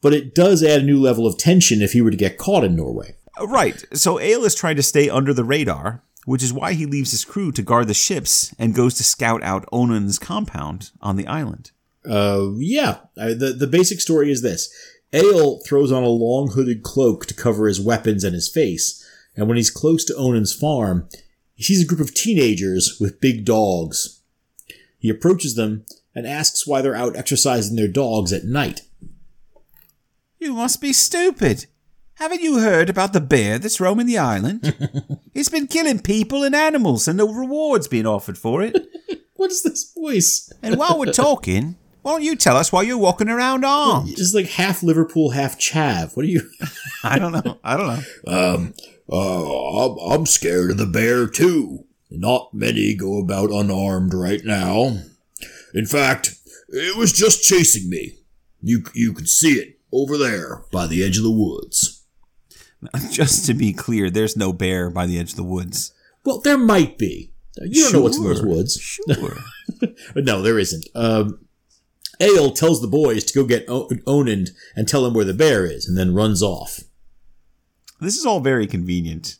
But it does add a new level of tension if he were to get caught in Norway. Right. So Egil is trying to stay under the radar, which is why he leaves his crew to guard the ships and goes to scout out Onund's compound on the island. Uh, yeah, I, the the basic story is this: Egil throws on a long hooded cloak to cover his weapons and his face, and when he's close to Onund's farm, he sees a group of teenagers with big dogs. He approaches them and asks why they're out exercising their dogs at night. You must be stupid. Haven't you heard about the bear that's roaming the island? it's been killing people and animals, and no rewards being offered for it. What is this voice? And while we're talking, why don't you tell us why you're walking around armed? It's like half Liverpool, half Chav. What are you? I don't know. I don't know. Um, uh, I'm, I'm scared of the bear too. Not many go about unarmed right now. In fact, it was just chasing me. You you could see it over there by the edge of the woods. Just to be clear, there's no bear by the edge of the woods. Well, there might be. You don't know what's in those woods. Sure. No, there isn't. Um, Egil tells the boys to go get o- Onund and tell him where the bear is, and then runs off. this is all very convenient.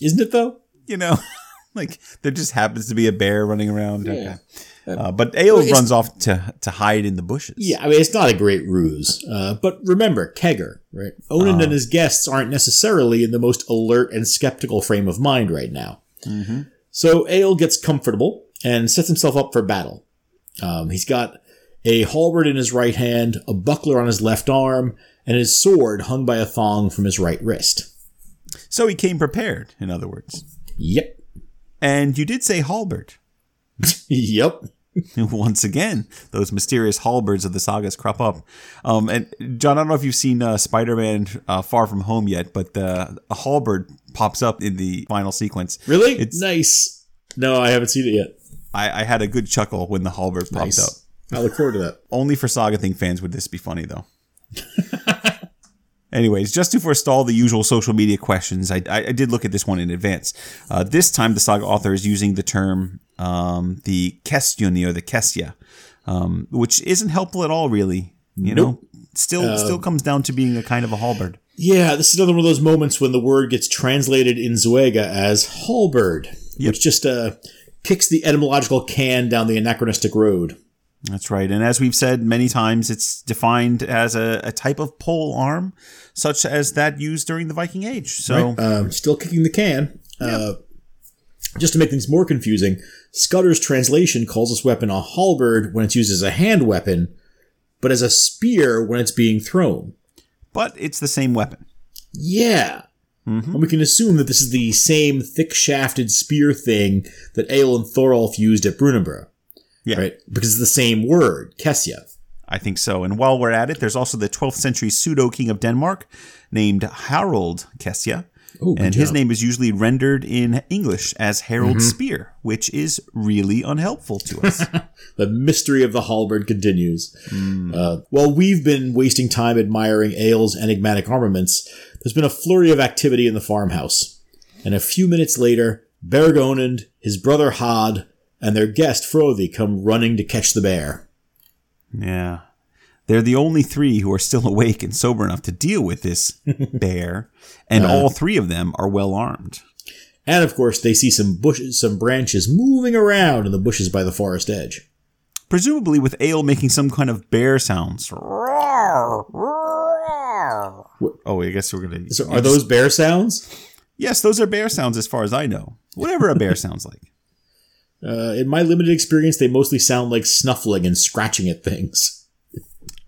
Isn't it though? you know, like there just happens to be a bear running around. Yeah. Okay. Uh, but Egil Well, runs off to to hide in the bushes. Yeah, I mean, it's not a great ruse. Uh, but remember, Kegger, right? Onund Ah. and his guests aren't necessarily in the most alert and skeptical frame of mind right now. Mm-hmm. So Egil gets comfortable and sets himself up for battle. Um, he's got a halberd in his right hand, a buckler on his left arm, and his sword hung by a thong from his right wrist. So he came prepared, in other words. Yep. And you did say halberd. yep. Once again, those mysterious halberds of the sagas crop up. Um, and John, I don't know if you've seen uh, Spider-Man uh, Far From Home yet, but uh, a halberd pops up in the final sequence. Really? It's- nice. No, I haven't seen it yet. I, I had a good chuckle when the halberd popped Nice. up. I look forward to that. Only for Saga Thing fans would this be funny, though. Anyways, just to forestall the usual social media questions, I, I, I did look at this one in advance. Uh, this time, the saga author is using the term um, the Kestjuni or the Kestia, um, which isn't helpful at all, really. You know, still still comes down to being a kind of a halberd. Yeah, this is another one of those moments when the word gets translated in Zoëga as halberd, which just uh, kicks the etymological can down the anachronistic road. That's right. And as we've said many times, it's defined as a, a type of pole arm, such as that used during the Viking Age. So, Um, still kicking the can. Uh, just to make things more confusing, Scudder's translation calls this weapon a halberd when it's used as a hand weapon, but as a spear when it's being thrown. but it's the same weapon. Yeah. And we can assume that this is the same thick shafted spear thing that Egil and Thorolf used at Brunanburh. Yeah. Right? Because it's the same word, Kesja. I think so. And while we're at it, there's also the 12th century pseudo king of Denmark named Harold Kesja. Oh, good and his job. name is usually rendered in English as Harold Mm-hmm. Spear, which is really unhelpful to us. The mystery of the halberd continues. Uh, while we've been wasting time admiring Egil's enigmatic armaments, there's been a flurry of activity in the farmhouse. And a few minutes later, Berg Onund, his brother Had, and their guest Frodi come running to catch the bear. yeah. They're the only three who are still awake and sober enough to deal with this bear, and Uh. all three of them are well armed. And of course, they see some bushes, some branches moving around in the bushes by the forest edge. Presumably with Egil making some kind of bear sounds. Roar, Oh, I guess we're gonna. So are those bear sounds? Yes, those are bear sounds, as far as I know. Whatever a bear sounds like. Uh, in my limited experience, they mostly sound like snuffling and scratching at things.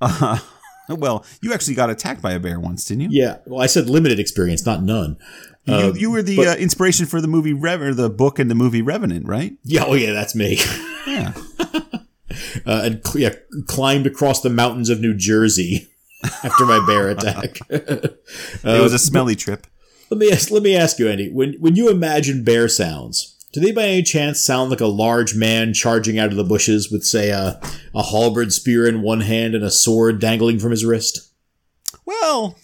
Uh, well, you actually got attacked by a bear once, didn't you? Yeah, well, I said limited experience, not none. Uh, you, you were the but- uh, inspiration for the movie Rev- or the book and the movie Revenant, right? Yeah, oh yeah, that's me. Yeah. Uh, and yeah, climbed across the mountains of New Jersey after my bear attack. it was a smelly trip. Let me ask, let me ask you, Andy. When when you imagine bear sounds, do they by any chance sound like a large man charging out of the bushes with, say, a a halberd spear in one hand and a sword dangling from his wrist? Well,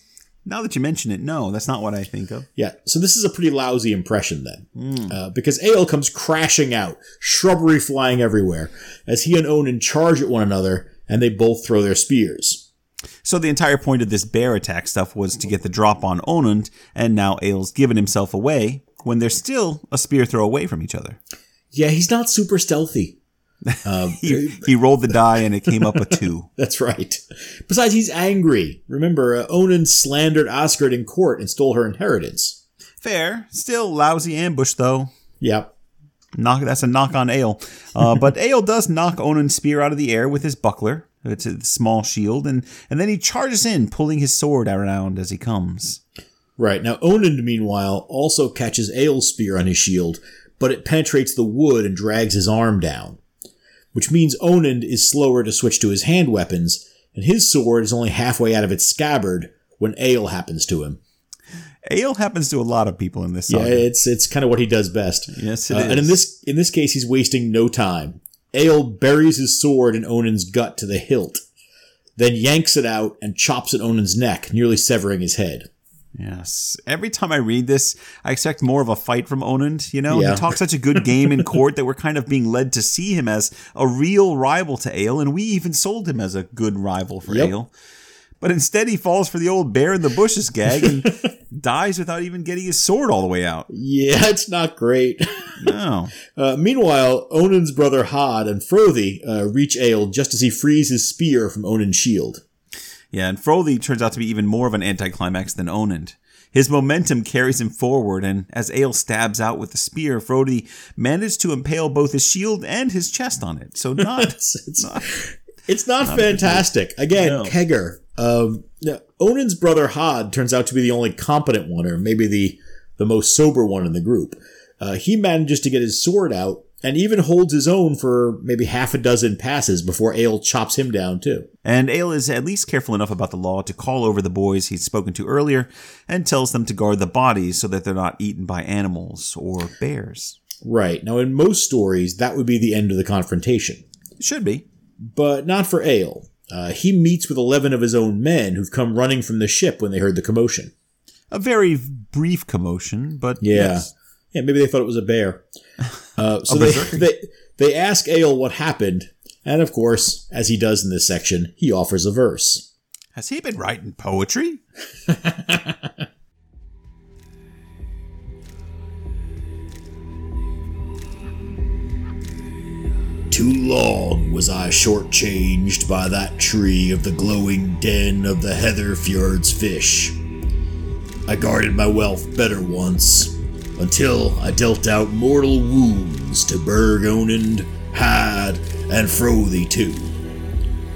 now that you mention it, no, that's not what I think of. Yeah, so this is a pretty lousy impression then, uh, because Egil comes crashing out, shrubbery flying everywhere, as he and Onund charge at one another, and they both throw their spears. So the entire point of this bear attack stuff was to get the drop on Onund, and now Egil's given himself away when they're still a spear throw away from each other. Yeah, he's not super stealthy. He, he rolled the die and it came up a two. That's right. Besides, he's angry. Remember, uh, Onund slandered Asgerd in court and stole her inheritance. Fair. Still lousy ambush though. Yep. Knock that's a knock on Egil. Uh, but Egil does knock Onund's spear out of the air with his buckler. It's a small shield, and, and then he charges in, pulling his sword around as he comes. Right. Now, Onund, meanwhile, also catches Egil's spear on his shield, but it penetrates the wood and drags his arm down. Which means Onund is slower to switch to his hand weapons, and his sword is only halfway out of its scabbard when Egil happens to him. Egil happens to a lot of people in this Yeah, it's it's kind of what he does best. Yes, it Uh, And in this in this case, he's wasting no time. Egil buries his sword in Onund's gut to the hilt, then yanks it out and chops at Onund's neck, nearly severing his head. Yes. Every time I read this, I expect more of a fight from Onund. You know, Yeah. he talks such a good game in court that we're kind of being led to see him as a real rival to Egil, and we even sold him as a good rival for Yep. Egil. But instead, he falls for the old bear in the bushes gag and dies without even getting his sword all the way out. Yeah, it's not great. No. Uh, meanwhile, Onund's brother Hod and Frodi uh, reach Egil just as he frees his spear from Onund's shield. Yeah, and Frodi turns out to be even more of an anticlimax than Onund. His momentum carries him forward, and as Egil stabs out with the spear, Frodi managed to impale both his shield and his chest on it. So not It's, it's, it's not, fantastic. Again, No. Kegger. Um, Onund's brother Hod turns out to be the only competent one, or maybe the, the most sober one in the group. Uh, he manages to get his sword out and even holds his own for maybe half a dozen passes before Egil chops him down, too. And Egil is at least careful enough about the law to call over the boys he'd spoken to earlier and tells them to guard the bodies so that they're not eaten by animals or bears. Right. Now, in most stories, that would be the end of the confrontation. It should be. but not for Egil. Uh, he meets with 11 of his own men who've come running from the ship when they heard the commotion. A very brief commotion, but Yeah. yes. Yeah, maybe they thought it was a bear. Uh, so they, they, they ask Egil what happened, and of course, as he does in this section, he offers a verse. Has he been writing poetry? Too long was I shortchanged by that tree of the glowing den of the Heather Fjord's fish. I guarded my wealth better once, until I dealt out mortal wounds to Berg Onund, Had, and Frodi too.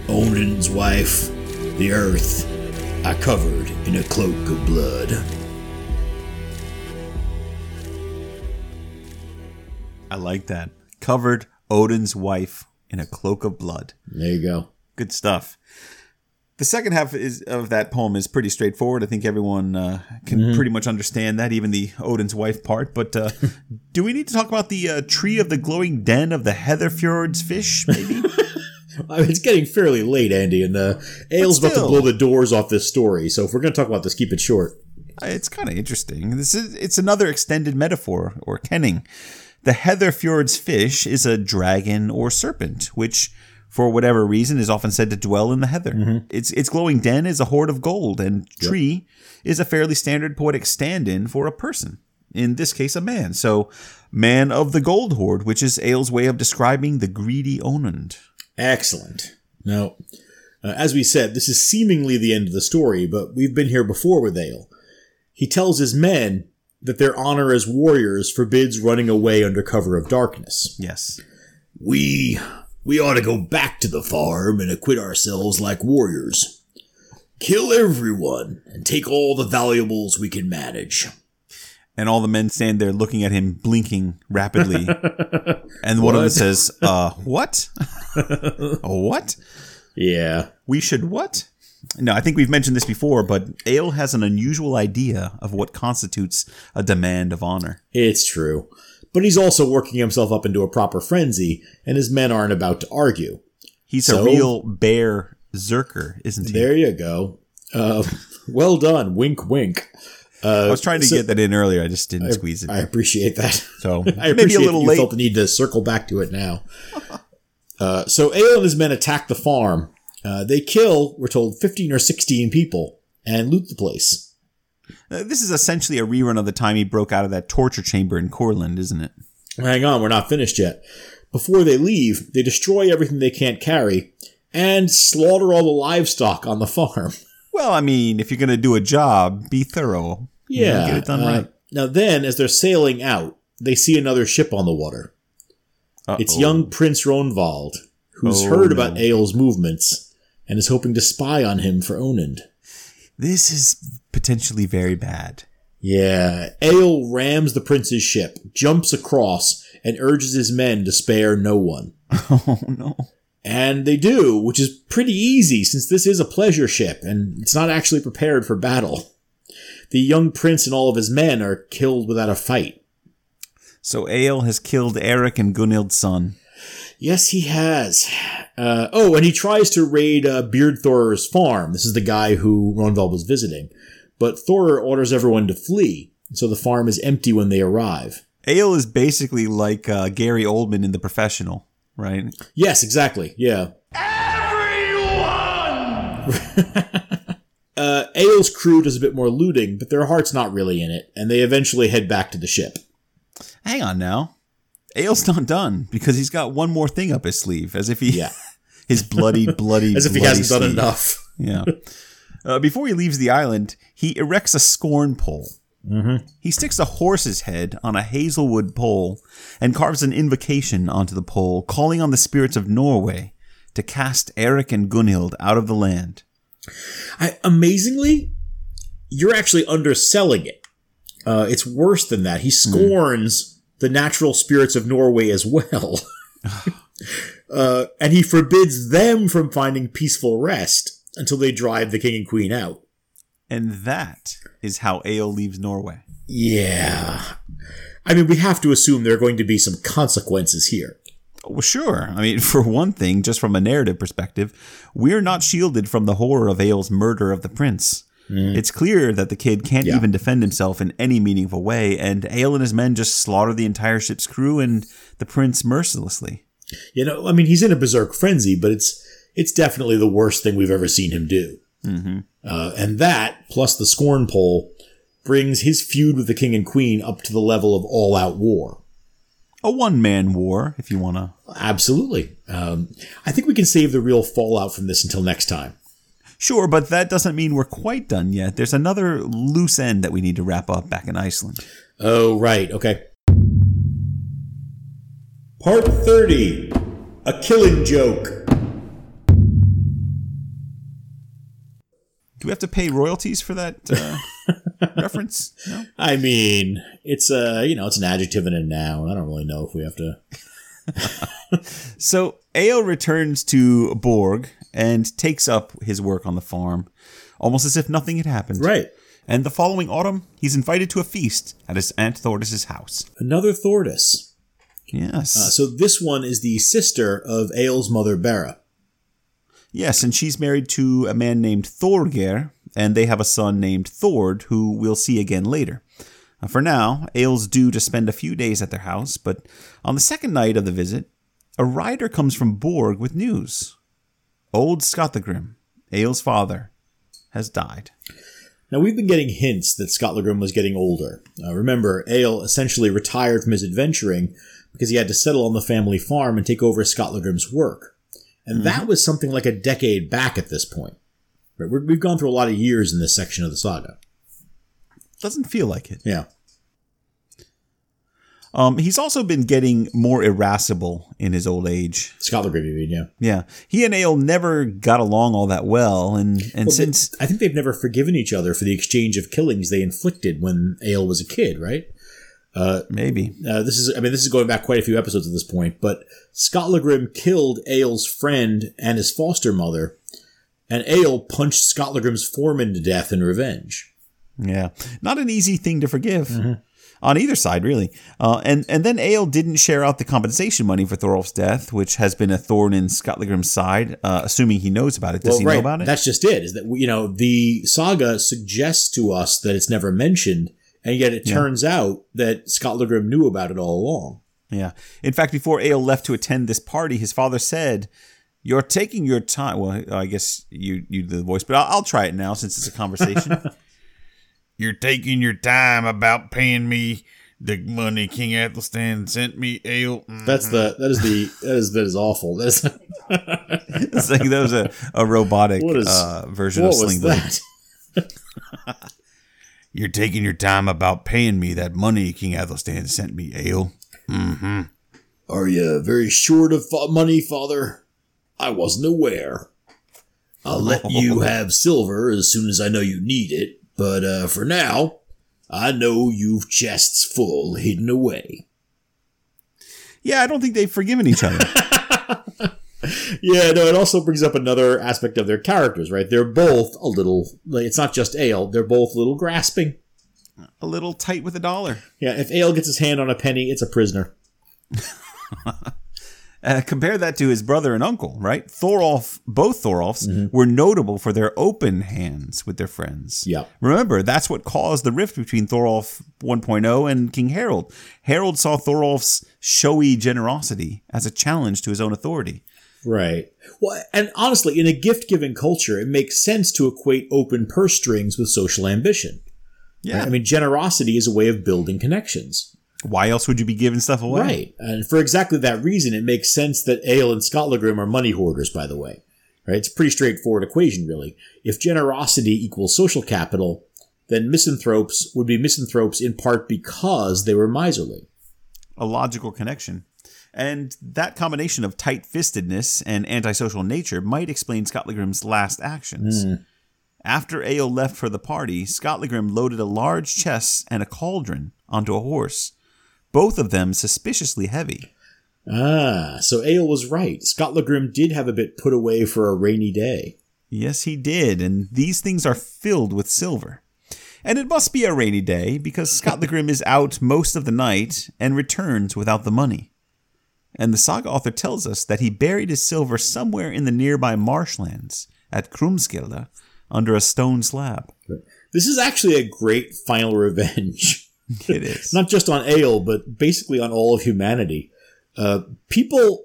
Onund's wife, the earth, I covered in a cloak of blood. I like that. Covered Odin's wife in a cloak of blood. There you go. Good stuff. The second half is, of that poem is pretty straightforward. I think everyone uh, can pretty much understand that, even the Odin's wife part. But uh, do we need to talk about the uh, tree of the glowing den of the Heatherfjords fish? Maybe. I mean, it's getting fairly late, Andy, and uh, Egil's about to blow the doors off this story. So if we're going to talk about this, keep it short. it's kind of interesting. This is it's another extended metaphor or kenning. The Heatherfjords fish is a dragon or serpent, which, for whatever reason, is often said to dwell in the heather. Its its glowing den is a hoard of gold, and tree is a fairly standard poetic stand-in for a person. In this case, a man. So, man of the gold hoard, which is Egil's way of describing the greedy Onund. Excellent. Now, Uh, as we said, this is seemingly the end of the story, but we've been here before with Egil. He tells his men that their honor as warriors forbids running away under cover of darkness. Yes. We we ought to go back to the farm and acquit ourselves like warriors. Kill everyone and take all the valuables we can manage. And all the men stand there looking at him, blinking rapidly. and one of them says, uh, what? what? Yeah. We should what? No, I think we've mentioned this before, but Egil has an unusual idea of what constitutes a demand of honor. It's true. But he's also working himself up into a proper frenzy, and his men aren't about to argue. He's So- a real bear zerker, isn't he? There you go. Uh, well done. Wink, wink. Uh, I was trying to so- get that in earlier. I just didn't squeeze it. I appreciate that. so I appreciate maybe a little you late. felt the need to circle back to it now. Uh, so Egil and his men attack the farm. Uh, they kill, we're told, 15 or 16 people and loot the place. Uh, this is essentially a rerun of the time he broke out of that torture chamber in Courland, isn't it? Hang on, we're not finished yet. Before they leave, they destroy everything they can't carry and slaughter all the livestock on the farm. Well, I mean, if you're going to do a job, be thorough. You know, Yeah. get it done uh, right. Now, then, as they're sailing out, they see another ship on the water. It's Uh-oh. young Prince Ronvald, who's Oh, heard no. about Egil's movements and is hoping to spy on him for Onund. This is potentially very bad. Yeah, Egil rams the prince's ship, jumps across, and urges his men to spare no one. Oh no. And they do, which is pretty easy since this is a pleasure ship and it's not actually prepared for battle. The young prince and all of his men are killed without a fight. So Egil has killed Eric and Gunhild's son. Yes, he has. Uh, oh, and he tries to raid uh, Beard Thor's farm. This is the guy who Ronvald was visiting. But Thor orders everyone to flee, so the farm is empty when they arrive. Egil is basically like uh, Gary Oldman in The Professional, right? Yes, exactly. Yeah. Everyone! uh, Egil's crew does a bit more looting, but their heart's not really in it, and they eventually head back to the ship. Hang on now. Egil's not done because he's got one more thing up his sleeve, as if he Yeah. his bloody, bloody, As if he hasn't done enough. Yeah. Uh, before he leaves the island, he erects a scorn pole. Mm-hmm. He sticks a horse's head on a hazelwood pole and carves an invocation onto the pole, calling on the spirits of Norway to cast Eric and Gunhild out of the land. I, amazingly, you're actually underselling it. Uh, it's worse than that. He scorns the natural spirits of Norway as well. uh, and he forbids them from finding peaceful rest until they drive the king and queen out. And that is how Egil leaves Norway. Yeah. I mean, we have to assume there are going to be some consequences here. Well, sure. I mean, for one thing, just from a narrative perspective, we're not shielded from the horror of Egil's murder of the prince. Mm. It's clear that the kid can't Yeah. even defend himself in any meaningful way, and Egil and his men just slaughter the entire ship's crew and the prince mercilessly. You know, I mean, he's in a berserk frenzy, but it's it's definitely the worst thing we've ever seen him do. Mm-hmm. Uh, and that, plus the scorn pole, brings his feud with the king and queen up to the level of all-out war. A one man war, if you want to. Absolutely. Um, I think we can save the real fallout from this until next time. Sure, but that doesn't mean we're quite done yet. There's another loose end that we need to wrap up back in Iceland. Oh, right. Okay. Part 30 A Killing Joke. Do we have to pay royalties for that uh, reference? No? I mean, it's a, you know, it's an adjective and a noun. I don't really know if we have to. So Egil returns to Borg and takes up his work on the farm, almost as if nothing had happened. Right. And the following autumn, he's invited to a feast at his aunt Thordis's house. Another Thordis. Yes, Uh, so this one is the sister of Egil's mother, Bera. Yes, and she's married to a man named Thorgeir, and they have a son named Thord, who we'll see again later. Uh, for now, Egil's due to spend a few days at their house, but on the second night of the visit, a rider comes from Borg with news. Old Skallagrim, Egil's father, has died. Now, we've been getting hints that Skallagrim was getting older. Uh, remember, Egil essentially retired from his adventuring because he had to settle on the family farm and take over Skallagrim's work. And that was something like a decade back at this point. Right? We're, we've gone through a lot of years in this section of the saga. Doesn't feel like it. Yeah. Um, he's also been getting more irascible in his old age. Skallagrim, yeah. Yeah, he and Egil never got along all that well, and and Well, since they- I think they've never forgiven each other for the exchange of killings they inflicted when Egil was a kid, right? Maybe Uh, this is, I mean, this is going back quite a few episodes at this point, but Skallagrim killed Egil's friend and his foster mother, and Egil punched Skallagrim's foreman to death in revenge. Yeah, not an easy thing to forgive on either side, really. Uh, and and then Egil didn't share out the compensation money for Thorolf's death, which has been a thorn in Skallagrim's side. Uh, assuming he knows about it, does he know about it? That's just it. Is that you know the saga suggests to us that it's never mentioned, and yet it turns out that Skallagrim knew about it all along. Yeah. In fact, before Egil left to attend this party, his father said, "You're taking your time." Well, I guess you you do the voice, but I'll, I'll try it now since it's a conversation. You're taking your time about paying me the money King Athelstan sent me, Egil. Mm. That's the that is the that is that is awful. That is, it's like that was a, a robotic What is- uh, version what of was Sling Blade. You're taking your time about paying me that money King Athelstan sent me, Egil. Hmm. Are you very short of money, father? I wasn't aware. I'll let you have silver as soon as I know you need it, but uh, for now, I know you've chests full hidden away. Yeah, I don't think they've forgiven each other. Yeah, no, it also brings up another aspect of their characters, right? They're both a little, like, it's not just Egil, they're both a little grasping. a little tight with a dollar. Yeah, if Egil gets his hand on a penny, it's a prisoner. Uh, compare that to his brother and uncle, right? Thorolf, both Thorolfs were notable for their open hands with their friends. Yeah. Remember, that's what caused the rift between Thorolf 1.0 and King Harold. Harold saw Thorolf's showy generosity as a challenge to his own authority. Right. Well, and honestly, in a gift giving culture, it makes sense to equate open purse strings with social ambition. Yeah. I mean, generosity is a way of building connections. Why else would you be giving stuff away? Right. And for exactly that reason, it makes sense that Egil and Skallagrim are money hoarders, by the way. Right? It's a pretty straightforward equation, really. If generosity equals social capital, then misanthropes would be misanthropes in part because they were miserly. a logical connection. And that combination of tight fistedness and antisocial nature might explain Skallagrim's last actions. After Egil left for the party, Skallagrim loaded a large chest and a cauldron onto a horse, both of them suspiciously heavy. Ah, so Egil was right. Skallagrim did have a bit put away for a rainy day. Yes, he did, and these things are filled with silver. And it must be a rainy day because Skallagrim is out most of the night and returns without the money. And the saga author tells us that he buried his silver somewhere in the nearby marshlands at Krumskelda under a stone slab. This is actually a great final revenge. It is. Not just on Egil, but basically on all of humanity. Uh, people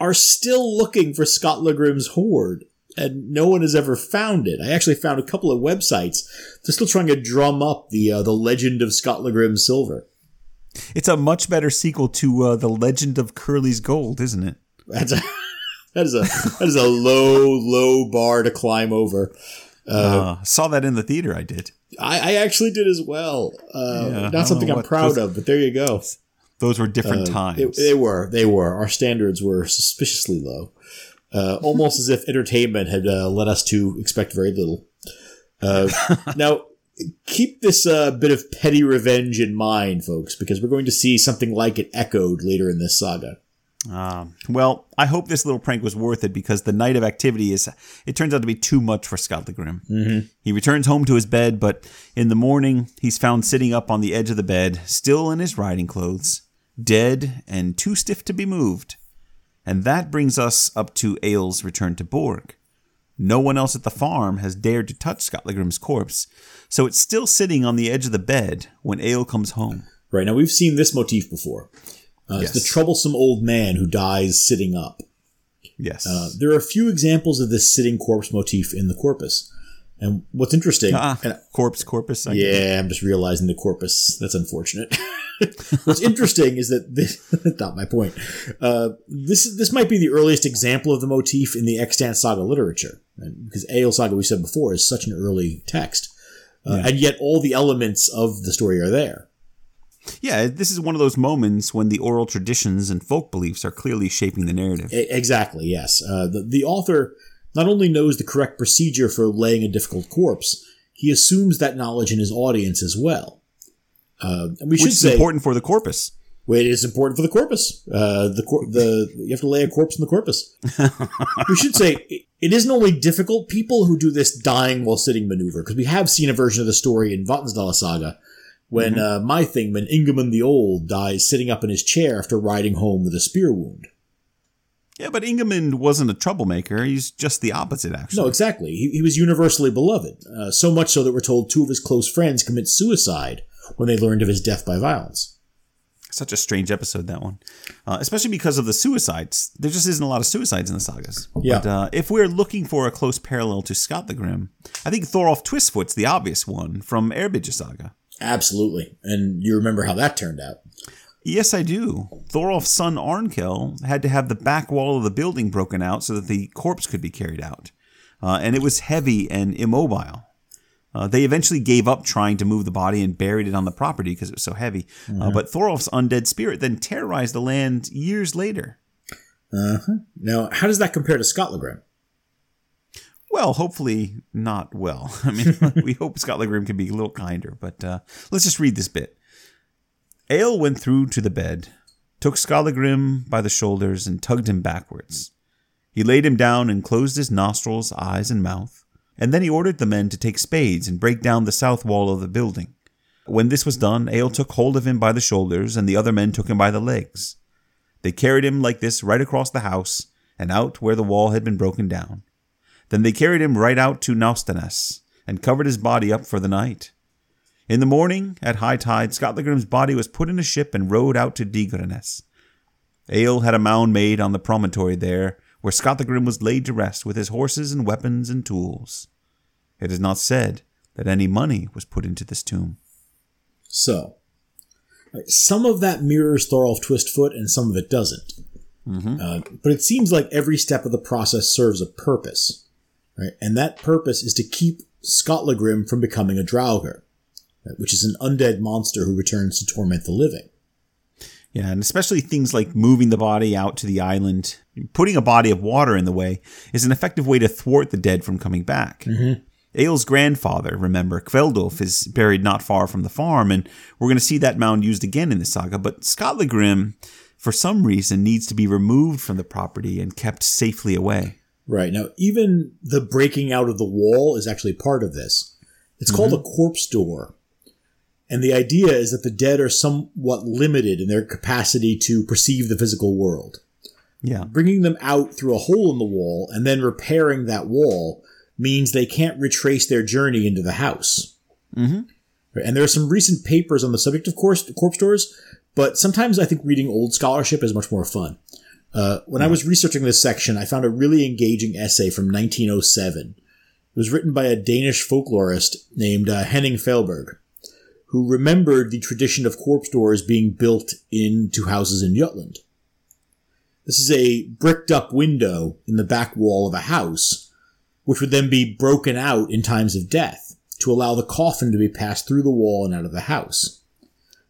are still looking for Skallagrim's hoard, and no one has ever found it. I actually found a couple of websites. They're still trying to drum up the uh, the legend of Scott Skallagrim's silver. It's a much better sequel to uh, The Legend of Curly's Gold, isn't it? That's a that is a that is a low low bar to climb over. Uh, saw that in the theater, I did. I, I actually did as well. Uh, Yeah, not something I'm proud those- of, but there you go. Those were different They, times. they were. They were. Our standards were suspiciously low. Uh, almost as if entertainment had uh, led us to expect very little. Uh, now, keep this uh, bit of petty revenge in mind, folks, because we're going to see something like it echoed later in this saga. Um, well, I hope this little prank was worth it because the night of activity is it turns out to be too much for Skallagrim. Mm-hmm. He returns home to his bed, but in the morning he's found sitting up on the edge of the bed, still in his riding clothes, dead and too stiff to be moved. And that brings us up to Egil's return to Borg. No one else at the farm has dared to touch Scott Skallagrim's corpse, so it's still sitting on the edge of the bed when Egil comes home. Right now, we've seen this motif before. Uh, It's the troublesome old man who dies sitting up. Yes. Uh, there are a few examples of this sitting corpse motif in the corpus. And what's interesting, Ah, and corpse, corpus. I guess. yeah, I'm just realizing the corpus. That's unfortunate. What's interesting is that this, not my point. Uh, this this might be the earliest example of the motif in the extant saga literature, right? because Egil Saga, we said before, is such an early text, uh, and yet all the elements of the story are there. Yeah, this is one of those moments when the oral traditions and folk beliefs are clearly shaping the narrative. Exactly. Yes. Uh, the the author not only knows the correct procedure for laying a difficult corpse, he assumes that knowledge in his audience as well. Uh, and we Which should is say important for the corpus. Well, it is important for the corpus. Uh, the cor- the you have to lay a corpse in the corpus. we should say it- isn't only difficult people who do this dying while sitting maneuver because we have seen a version of the story in Vatnsdaela Saga when uh, my thingman Ingimund the Old dies sitting up in his chair after riding home with a spear wound. Yeah, but Ingimund wasn't a troublemaker. He's just the opposite, actually. No, exactly. He, he was universally beloved, uh, so much so that we're told two of his close friends commit suicide when they learned of his death by violence. Such a strange episode, that one. Uh, especially because of the suicides. There just isn't a lot of suicides in the sagas. Yeah. But uh, if we're looking for a close parallel to Skallagrim, I think Thorolf Twistfoot's the obvious one from Eyrbyggja Saga. Absolutely, and you remember how that turned out. Yes, I do. Thorolf's son Arnkel had to have the back wall of the building broken out so that the corpse could be carried out. Uh, and it was heavy and immobile. Uh, they eventually gave up trying to move the body and buried it on the property because it was so heavy. Uh, but Thorolf's undead spirit then terrorized the land years later. Now, how does that compare to Skallagrim? Well, hopefully not well. I mean, we hope Skallagrim can be a little kinder, but uh, let's just read this bit. Egil went through to the bed, took Skallagrim by the shoulders, and tugged him backwards. He laid him down and closed his nostrils, eyes, and mouth, and then he ordered the men to take spades and break down the south wall of the building. When this was done, Egil took hold of him by the shoulders, and the other men took him by the legs. They carried him like this right across the house and out where the wall had been broken down. Then they carried him right out to Naustanes and covered his body up for the night. In the morning, at high tide, Skallagrim's body was put in a ship and rowed out to Digranes. Egil had a mound made on the promontory there, where Skallagrim was laid to rest with his horses and weapons and tools. It is not said that any money was put into this tomb. So, some of that mirrors Thorolf Twistfoot and some of it doesn't. Uh, but it seems like every step of the process serves a purpose. Right? And that purpose is to keep Skallagrim from becoming a Draugr, which is an undead monster who returns to torment the living. Yeah, and especially things like moving the body out to the island, putting a body of water in the way is an effective way to thwart the dead from coming back. Mm-hmm. Egil's grandfather, remember, Kveldulf, is buried not far from the farm, and we're going to see that mound used again in the saga. But Skallagrim, for some reason, needs to be removed from the property and kept safely away. Right. Now, even the breaking out of the wall is actually part of this. It's called mm-hmm. a corpse door. And the idea is that the dead are somewhat limited in their capacity to perceive the physical world. Yeah. Bringing them out through a hole in the wall and then repairing that wall means they can't retrace their journey into the house. Mm-hmm. And there are some recent papers on the subject of course, corpse doors, but sometimes I think reading old scholarship is much more fun. Uh, when I was researching this section, I found a really engaging essay from 1907. It was written by a Danish folklorist named uh, Henning Feilberg, who remembered the tradition of corpse doors being built into houses in Jutland. This is a bricked up window in the back wall of a house, which would then be broken out in times of death to allow the coffin to be passed through the wall and out of the house.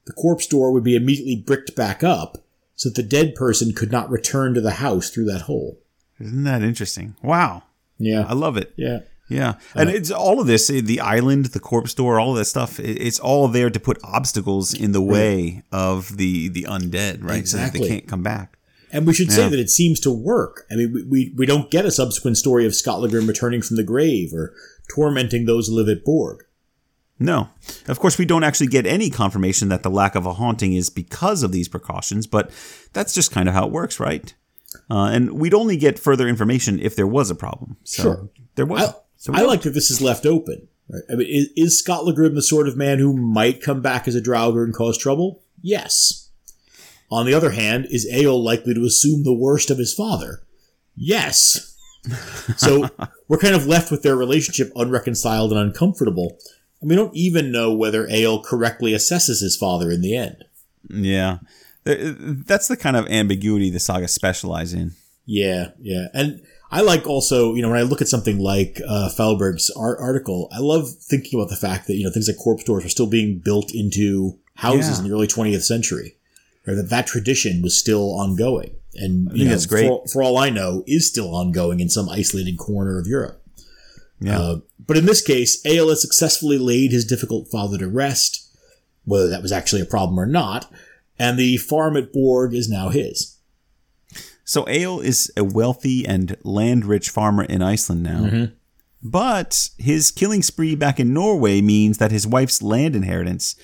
The corpse door would be immediately bricked back up so that the dead person could not return to the house through that hole. Isn't that interesting? Wow. Yeah. I love it. Yeah. Yeah, and it's all of this, the island, the corpse door, all of that stuff. It's all there to put obstacles in the way of the the undead, right? So that Exactly. they can't come back. And we should say that it seems to work. I mean, we, we, we don't get a subsequent story of Skallagrim returning from the grave or tormenting those who live at Borg. No, of course, we don't actually get any confirmation that the lack of a haunting is because of these precautions, but that's just kind of how it works, right? Uh, and we'd only get further information if there was a problem. So Sure. there was. I, so I like that this is left open. Right? I mean, is, is Lagrim the sort of man who might come back as a Draugr and cause trouble? Yes. On the other hand, is Egil likely to assume the worst of his father? Yes. So we're kind of left with their relationship unreconciled and uncomfortable. And we don't even know whether Egil correctly assesses his father in the end. Yeah. Uh, uh, that's the kind of ambiguity the saga specialize in. Yeah, yeah. And I like also, you know, when I look at something like uh, Feilberg's art- article, I love thinking about the fact that, you know, things like corpse stores are still being built into houses Yeah. in the early 20th century. Or that that tradition was still ongoing. And, you know, that's great. For, for all I know, is still ongoing in some isolated corner of Europe. Yeah. Uh, but in this case, Egil has successfully laid his difficult father to rest, whether that was actually a problem or not, and the farm at Borg is now his. So Egil is a wealthy and land-rich farmer in Iceland now. But his killing spree back in Norway means that his wife's land inheritance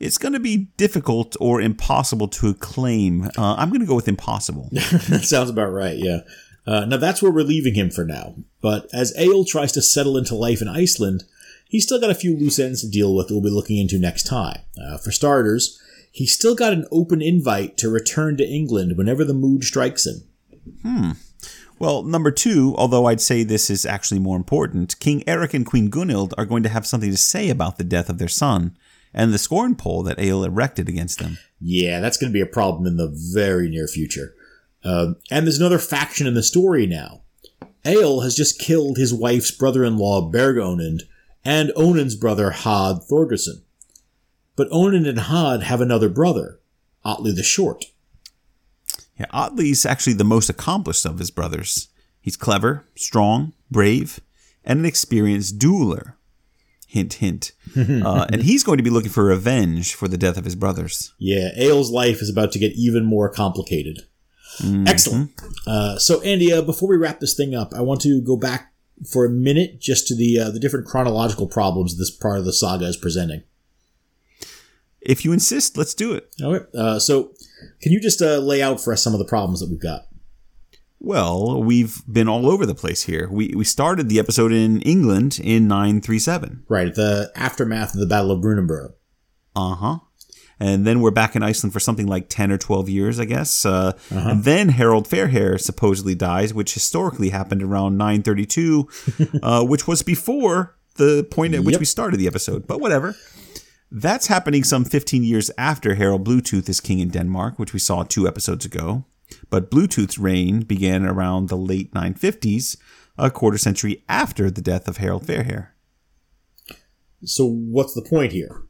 it's going to be difficult or impossible to claim. Uh, I'm going to go with impossible. that sounds about right, yeah. Uh, now that's where we're leaving him for now. But as Egil tries to settle into life in Iceland, he's still got a few loose ends to deal with that we'll be looking into next time. Uh, for starters, he's still got an open invite to return to England whenever the mood strikes him. Hmm. Well, number two, although I'd say this is actually more important, King Eric and Queen Gunhild are going to have something to say about the death of their son and the scorn pole that Egil erected against them. Yeah, that's going to be a problem in the very near future. Um, and there's another faction in the story now. Egil has just killed his wife's brother-in-law Berg Onund and Onund's brother Hadd Thorgeirsson. But Onund and Had have another brother, Atli the Short. Yeah, Atli's actually the most accomplished of his brothers. He's clever, strong, brave, and an experienced dueler. Hint, hint. uh, and he's going to be looking for revenge for the death of his brothers. Yeah, Egil's life is about to get even more complicated. Excellent. Uh, so, Andy, uh, before we wrap this thing up, I want to go back for a minute just to the uh, the different chronological problems this part of the saga is presenting. If you insist, let's do it. Okay. Uh, so, can you just uh, lay out for us some of the problems that we've got? Well, we've been all over the place here. We, we started the episode in England in 937. Right, the aftermath of the Battle of Brunanburh. Uh huh. And then we're back in Iceland for something like 10 or 12 years, I guess. Uh, And then Harold Fairhair supposedly dies, which historically happened around 932, uh, which was before the point at which we started the episode. But whatever. That's happening some 15 years after Harold Bluetooth is king in Denmark, which we saw two episodes ago. But Bluetooth's reign began around the late 950s, a quarter century after the death of Harold Fairhair. So, what's the point here?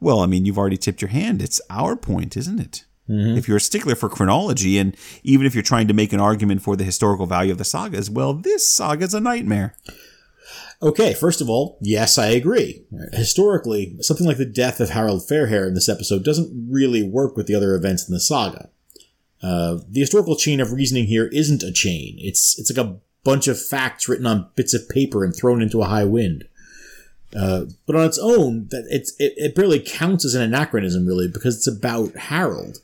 Well, I mean, you've already tipped your hand. It's our point, isn't it? Mm-hmm. If you're a stickler for chronology, and even if you're trying to make an argument for the historical value of the sagas, well, this saga's a nightmare. Okay, first of all, yes, I agree. Historically, something like the death of Harold Fairhair in this episode doesn't really work with the other events in the saga. Uh, the historical chain of reasoning here isn't a chain. It's it's like a bunch of facts written on bits of paper and thrown into a high wind. Uh, but on its own, that it's it, it barely counts as an anachronism, really, because it's about Harold.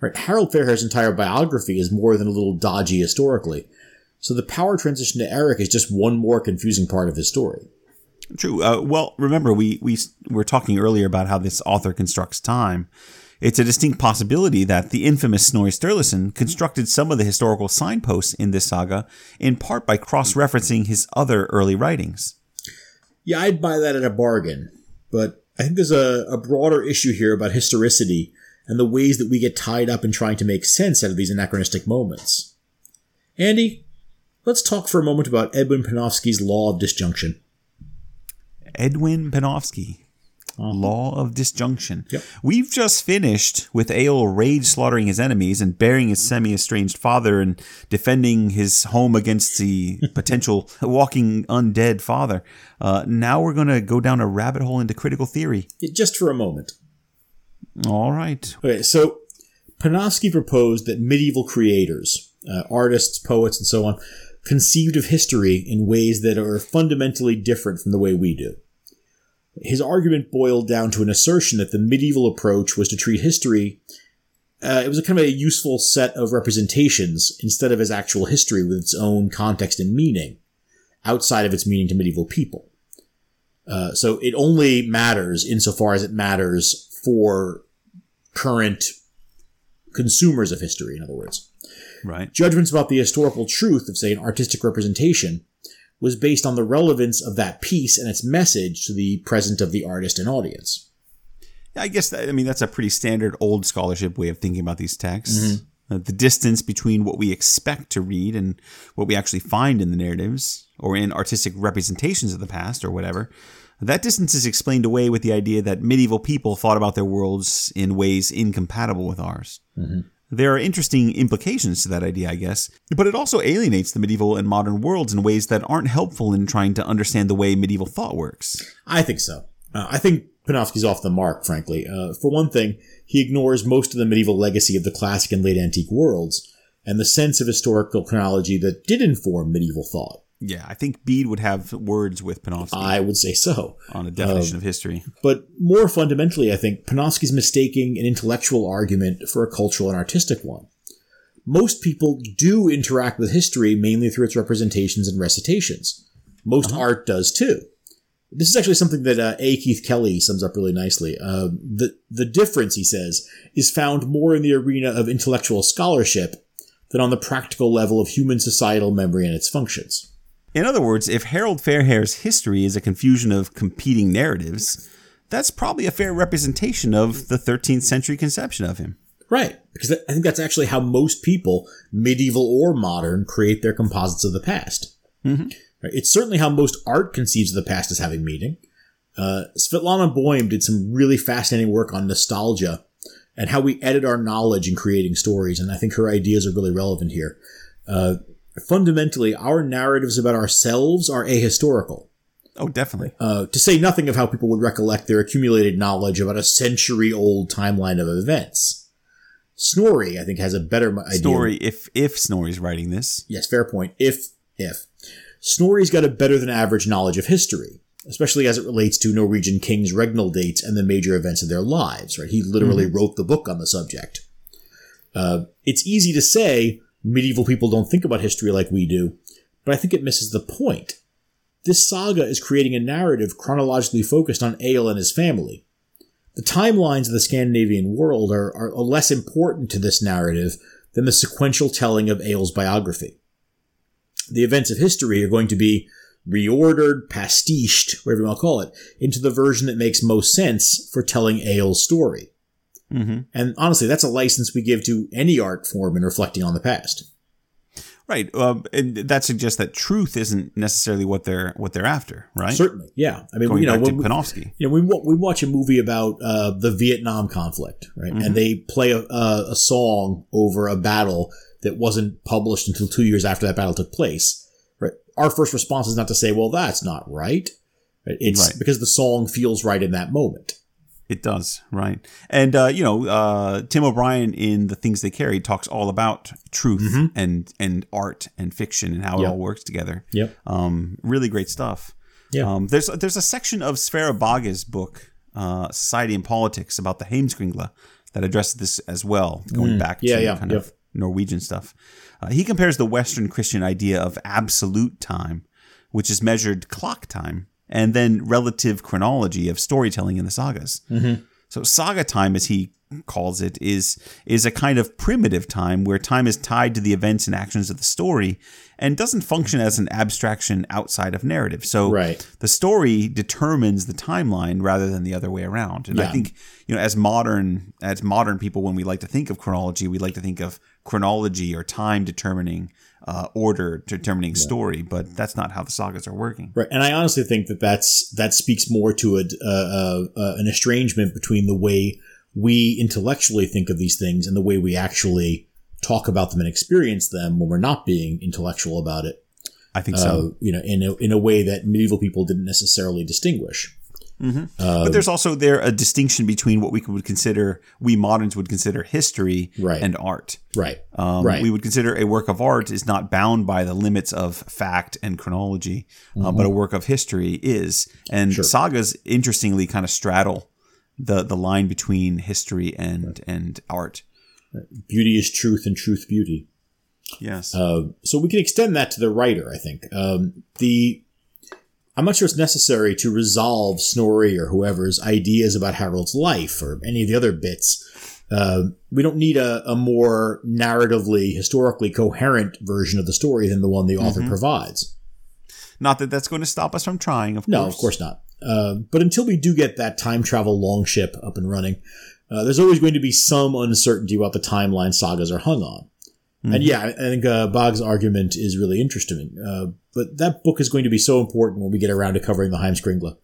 Right? Harold Fairhair's entire biography is more than a little dodgy historically. So the power transition to Eric is just one more confusing part of his story. True. Uh, well, remember we we were talking earlier about how this author constructs time. It's a distinct possibility that the infamous Snorri Sturluson constructed some of the historical signposts in this saga in part by cross-referencing his other early writings. Yeah, I'd buy that at a bargain. But I think there's a, a broader issue here about historicity and the ways that we get tied up in trying to make sense out of these anachronistic moments. Andy, let's talk for a moment about Erwin Panofsky's law of disjunction. Erwin Panofsky. Law of disjunction. Yep. We've just finished with Egil rage slaughtering his enemies and burying his semi estranged father and defending his home against the potential walking undead father. Uh, now we're going to go down a rabbit hole into critical theory. Just for a moment. All right. Okay, so Panofsky proposed that medieval creators, uh, artists, poets, and so on, conceived of history in ways that are fundamentally different from the way we do. His argument boiled down to an assertion that the medieval approach was to treat history. Uh, it was a kind of a useful set of representations instead of as actual history with its own context and meaning, outside of its meaning to medieval people. Uh, so it only matters insofar as it matters for current consumers of history, in other words. Right. Judgments about the historical truth of, say, an artistic representation was based on the relevance of that piece and its message to the present of the artist and audience. Yeah, I guess that, I mean that's a pretty standard old scholarship way of thinking about these texts. Mm-hmm. Uh, the distance between what we expect to read and what we actually find in the narratives or in artistic representations of the past or whatever. That distance is explained away with the idea that medieval people thought about their worlds in ways incompatible with ours. There are interesting implications to that idea, I guess, but it also alienates the medieval and modern worlds in ways that aren't helpful in trying to understand the way medieval thought works. I think so. Uh, I think Panofsky's off the mark, frankly. Uh, for one thing, he ignores most of the medieval legacy of the classic and late antique worlds and the sense of historical chronology that did inform medieval thought. Yeah, I think Bede would have words with Panofsky I would say so. on a definition of history. But more fundamentally, I think Panofsky's mistaking an intellectual argument for a cultural and artistic one. Most people do interact with history mainly through its representations and recitations. Most art does too. This is actually something that uh, A. Keith Kelly sums up really nicely. Uh, the the difference, he says, is found more in the arena of intellectual scholarship than on the practical level of human societal memory and its functions. In other words, if Harold Fairhair's history is a confusion of competing narratives, that's probably a fair representation of the 13th century conception of him. Right. Because I think that's actually how most people, medieval or modern, create their composites of the past. Right? It's certainly how most art conceives of the past as having meaning. Uh, Svetlana Boym did some really fascinating work on nostalgia and how we edit our knowledge in creating stories, and I think her ideas are really relevant here. Uh, fundamentally, our narratives about ourselves are ahistorical. Oh, definitely. Uh, to say nothing of how people would recollect their accumulated knowledge about a century old timeline of events. Snorri, I think, has a better idea. Story, if if Snorri's writing this, Yes, fair point. If, if. Snorri's got a better than average knowledge of history, especially as it relates to Norwegian kings' regnal dates and the major events of their lives, right? He literally wrote the book on the subject. Uh, it's easy to say medieval people don't think about history like we do, but I think it misses the point. This saga is creating a narrative chronologically focused on Egil and his family. The timelines of the Scandinavian world are, are less important to this narrative than the sequential telling of Egil's biography. The events of history are going to be reordered, pastiched, whatever you want to call it, into the version that makes most sense for telling Egil's story. Hmm And honestly, that's a license we give to any art form in reflecting on the past. right, um, and that suggests that truth isn't necessarily what they're what they're after, right? Certainly, yeah. I mean, Going you know, when we, Panofsky. you know, we we watch a movie about uh, the Vietnam conflict, right? And they play a, a, song over a battle that wasn't published until two years after that battle took place. Right? Our first response is not to say, "Well, that's not right." Right? It's Right. because the song feels right in that moment. It does, right? And uh, you know, uh, Tim O'Brien in the things they carry talks all about truth and and art and fiction and how it all works together. Yep. Um, really great stuff. Yeah. Um, there's there's a section of Sverre Bagge's book, uh, Society and Politics, about the Heimskringla that addresses this as well, going back Mm. Yeah, to yeah, kind yep. of Norwegian stuff. Uh, he compares the Western Christian idea of absolute time, which is measured clock time, and then relative chronology of storytelling in the sagas. Mm-hmm. So saga time, as he calls it, is is a kind of primitive time where time is tied to the events and actions of the story and doesn't function as an abstraction outside of narrative. So Right. the story determines the timeline rather than the other way around. And I think you know, as modern as modern people, when we like to think of chronology, we like to think of chronology or time determining uh, order, determining story. But that's not how the sagas are working. Right, and I honestly think that that's that speaks more to a, uh, uh, uh, an estrangement between the way we intellectually think of these things and the way we actually talk about them and experience them when we're not being intellectual about it. I think Uh, so. you know, in a, in a way that medieval people didn't necessarily distinguish. But there's also there a distinction between what we would consider we moderns would consider history Right. and art. Right, Um, right. We would consider a work of art is not bound by the limits of fact and chronology, uh, but a work of history is. And Mm-hmm. Sure. sagas, interestingly, kind of straddle the the line between history and and art. Beauty is truth, and truth beauty. Yes. Uh, so we can extend that to the writer. I think um, the I'm not sure it's necessary to resolve Snorri or whoever's ideas about Harold's life or any of the other bits Uh, we don't need a, a more narratively, historically coherent version of the story than the one the author provides. Not that that's going to stop us from trying, of No, course. of course not. Uh, but until we do get that time travel longship up and running, uh, there's always going to be some uncertainty about the timeline sagas are hung on. And yeah, I think uh, Bagge's argument is really interesting. But that book is going to be so important when we get around to covering the Heimskringla.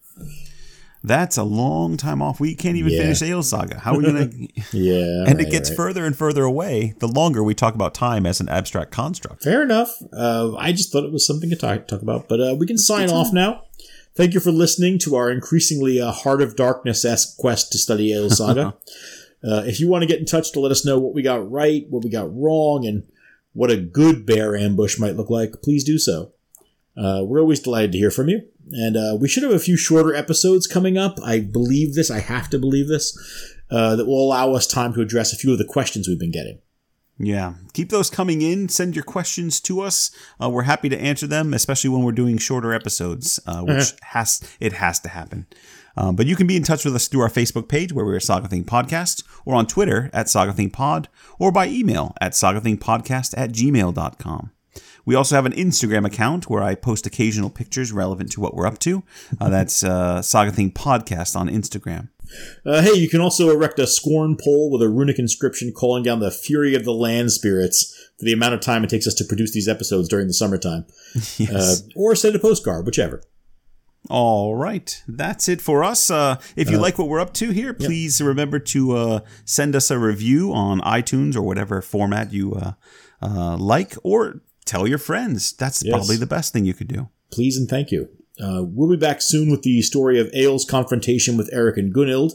That's a long time off. We can't even Yeah. finish Egil Saga. How are we going to? Yeah, and it gets right. further and further away the longer we talk about time as an abstract construct. Fair enough. Uh, I just thought it was something to talk, talk about. But uh, we can sign off now. Thank you for listening to our increasingly uh, Heart of Darkness esque quest to study Egil Saga. uh, if you want to get in touch to let us know what we got right, what we got wrong, and what a good bear ambush might look like, please do so. Uh, we're always delighted to hear from you. And uh, we should have a few shorter episodes coming up. I believe this. I have to believe this. Uh, that will allow us time to address a few of the questions we've been getting. Yeah, keep those coming in. Send your questions to us. Uh, we're happy to answer them, especially when we're doing shorter episodes, uh, which has it has to happen. Um, but you can be in touch with us through our Facebook page, where we're Saga Thing Podcast, or on Twitter at Saga Thing Pod, or by email at sagathingpodcast at gmail.com. We also have an Instagram account where I post occasional pictures relevant to what we're up to. Uh, that's uh, Saga Thing Podcast on Instagram. Uh, hey, you can also erect a scorn pole with a runic inscription calling down the fury of the land spirits for the amount of time it takes us to produce these episodes during the summertime. Yes. Uh, or send a postcard, whichever. All right, that's it for us. Uh, if you like what we're up to here, please remember to uh, send us a review on iTunes or whatever format you uh, uh, like, or tell your friends. That's Yes. probably the best thing you could do. Please and thank you. Uh, we'll be back soon with the story of Egil's confrontation with Eric and Gunhild.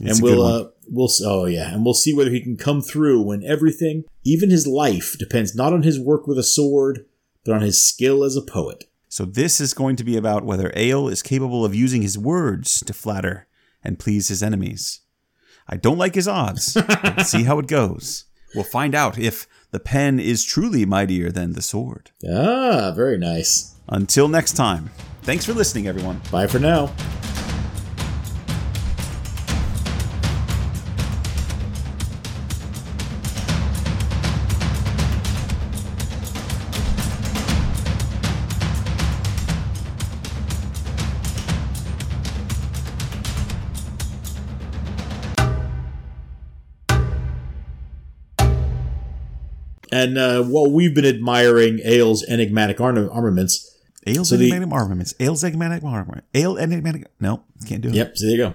It's and we'll uh, we'll oh yeah, and we'll see whether he can come through when everything, even his life, depends not on his work with a sword, but on his skill as a poet. So this is going to be about whether Egil is capable of using his words to flatter and please his enemies. I don't like his odds. see how it goes. We'll find out if the pen is truly mightier than the sword. Ah, very nice. Until next time, thanks for listening, everyone. Bye for now. And uh, while we've been admiring Egil's enigmatic arm- armaments, Egil's So the- enigmatic armaments. Egil's enigmatic armament. Egil enigmatic. No, can't do it. yep, so there you go.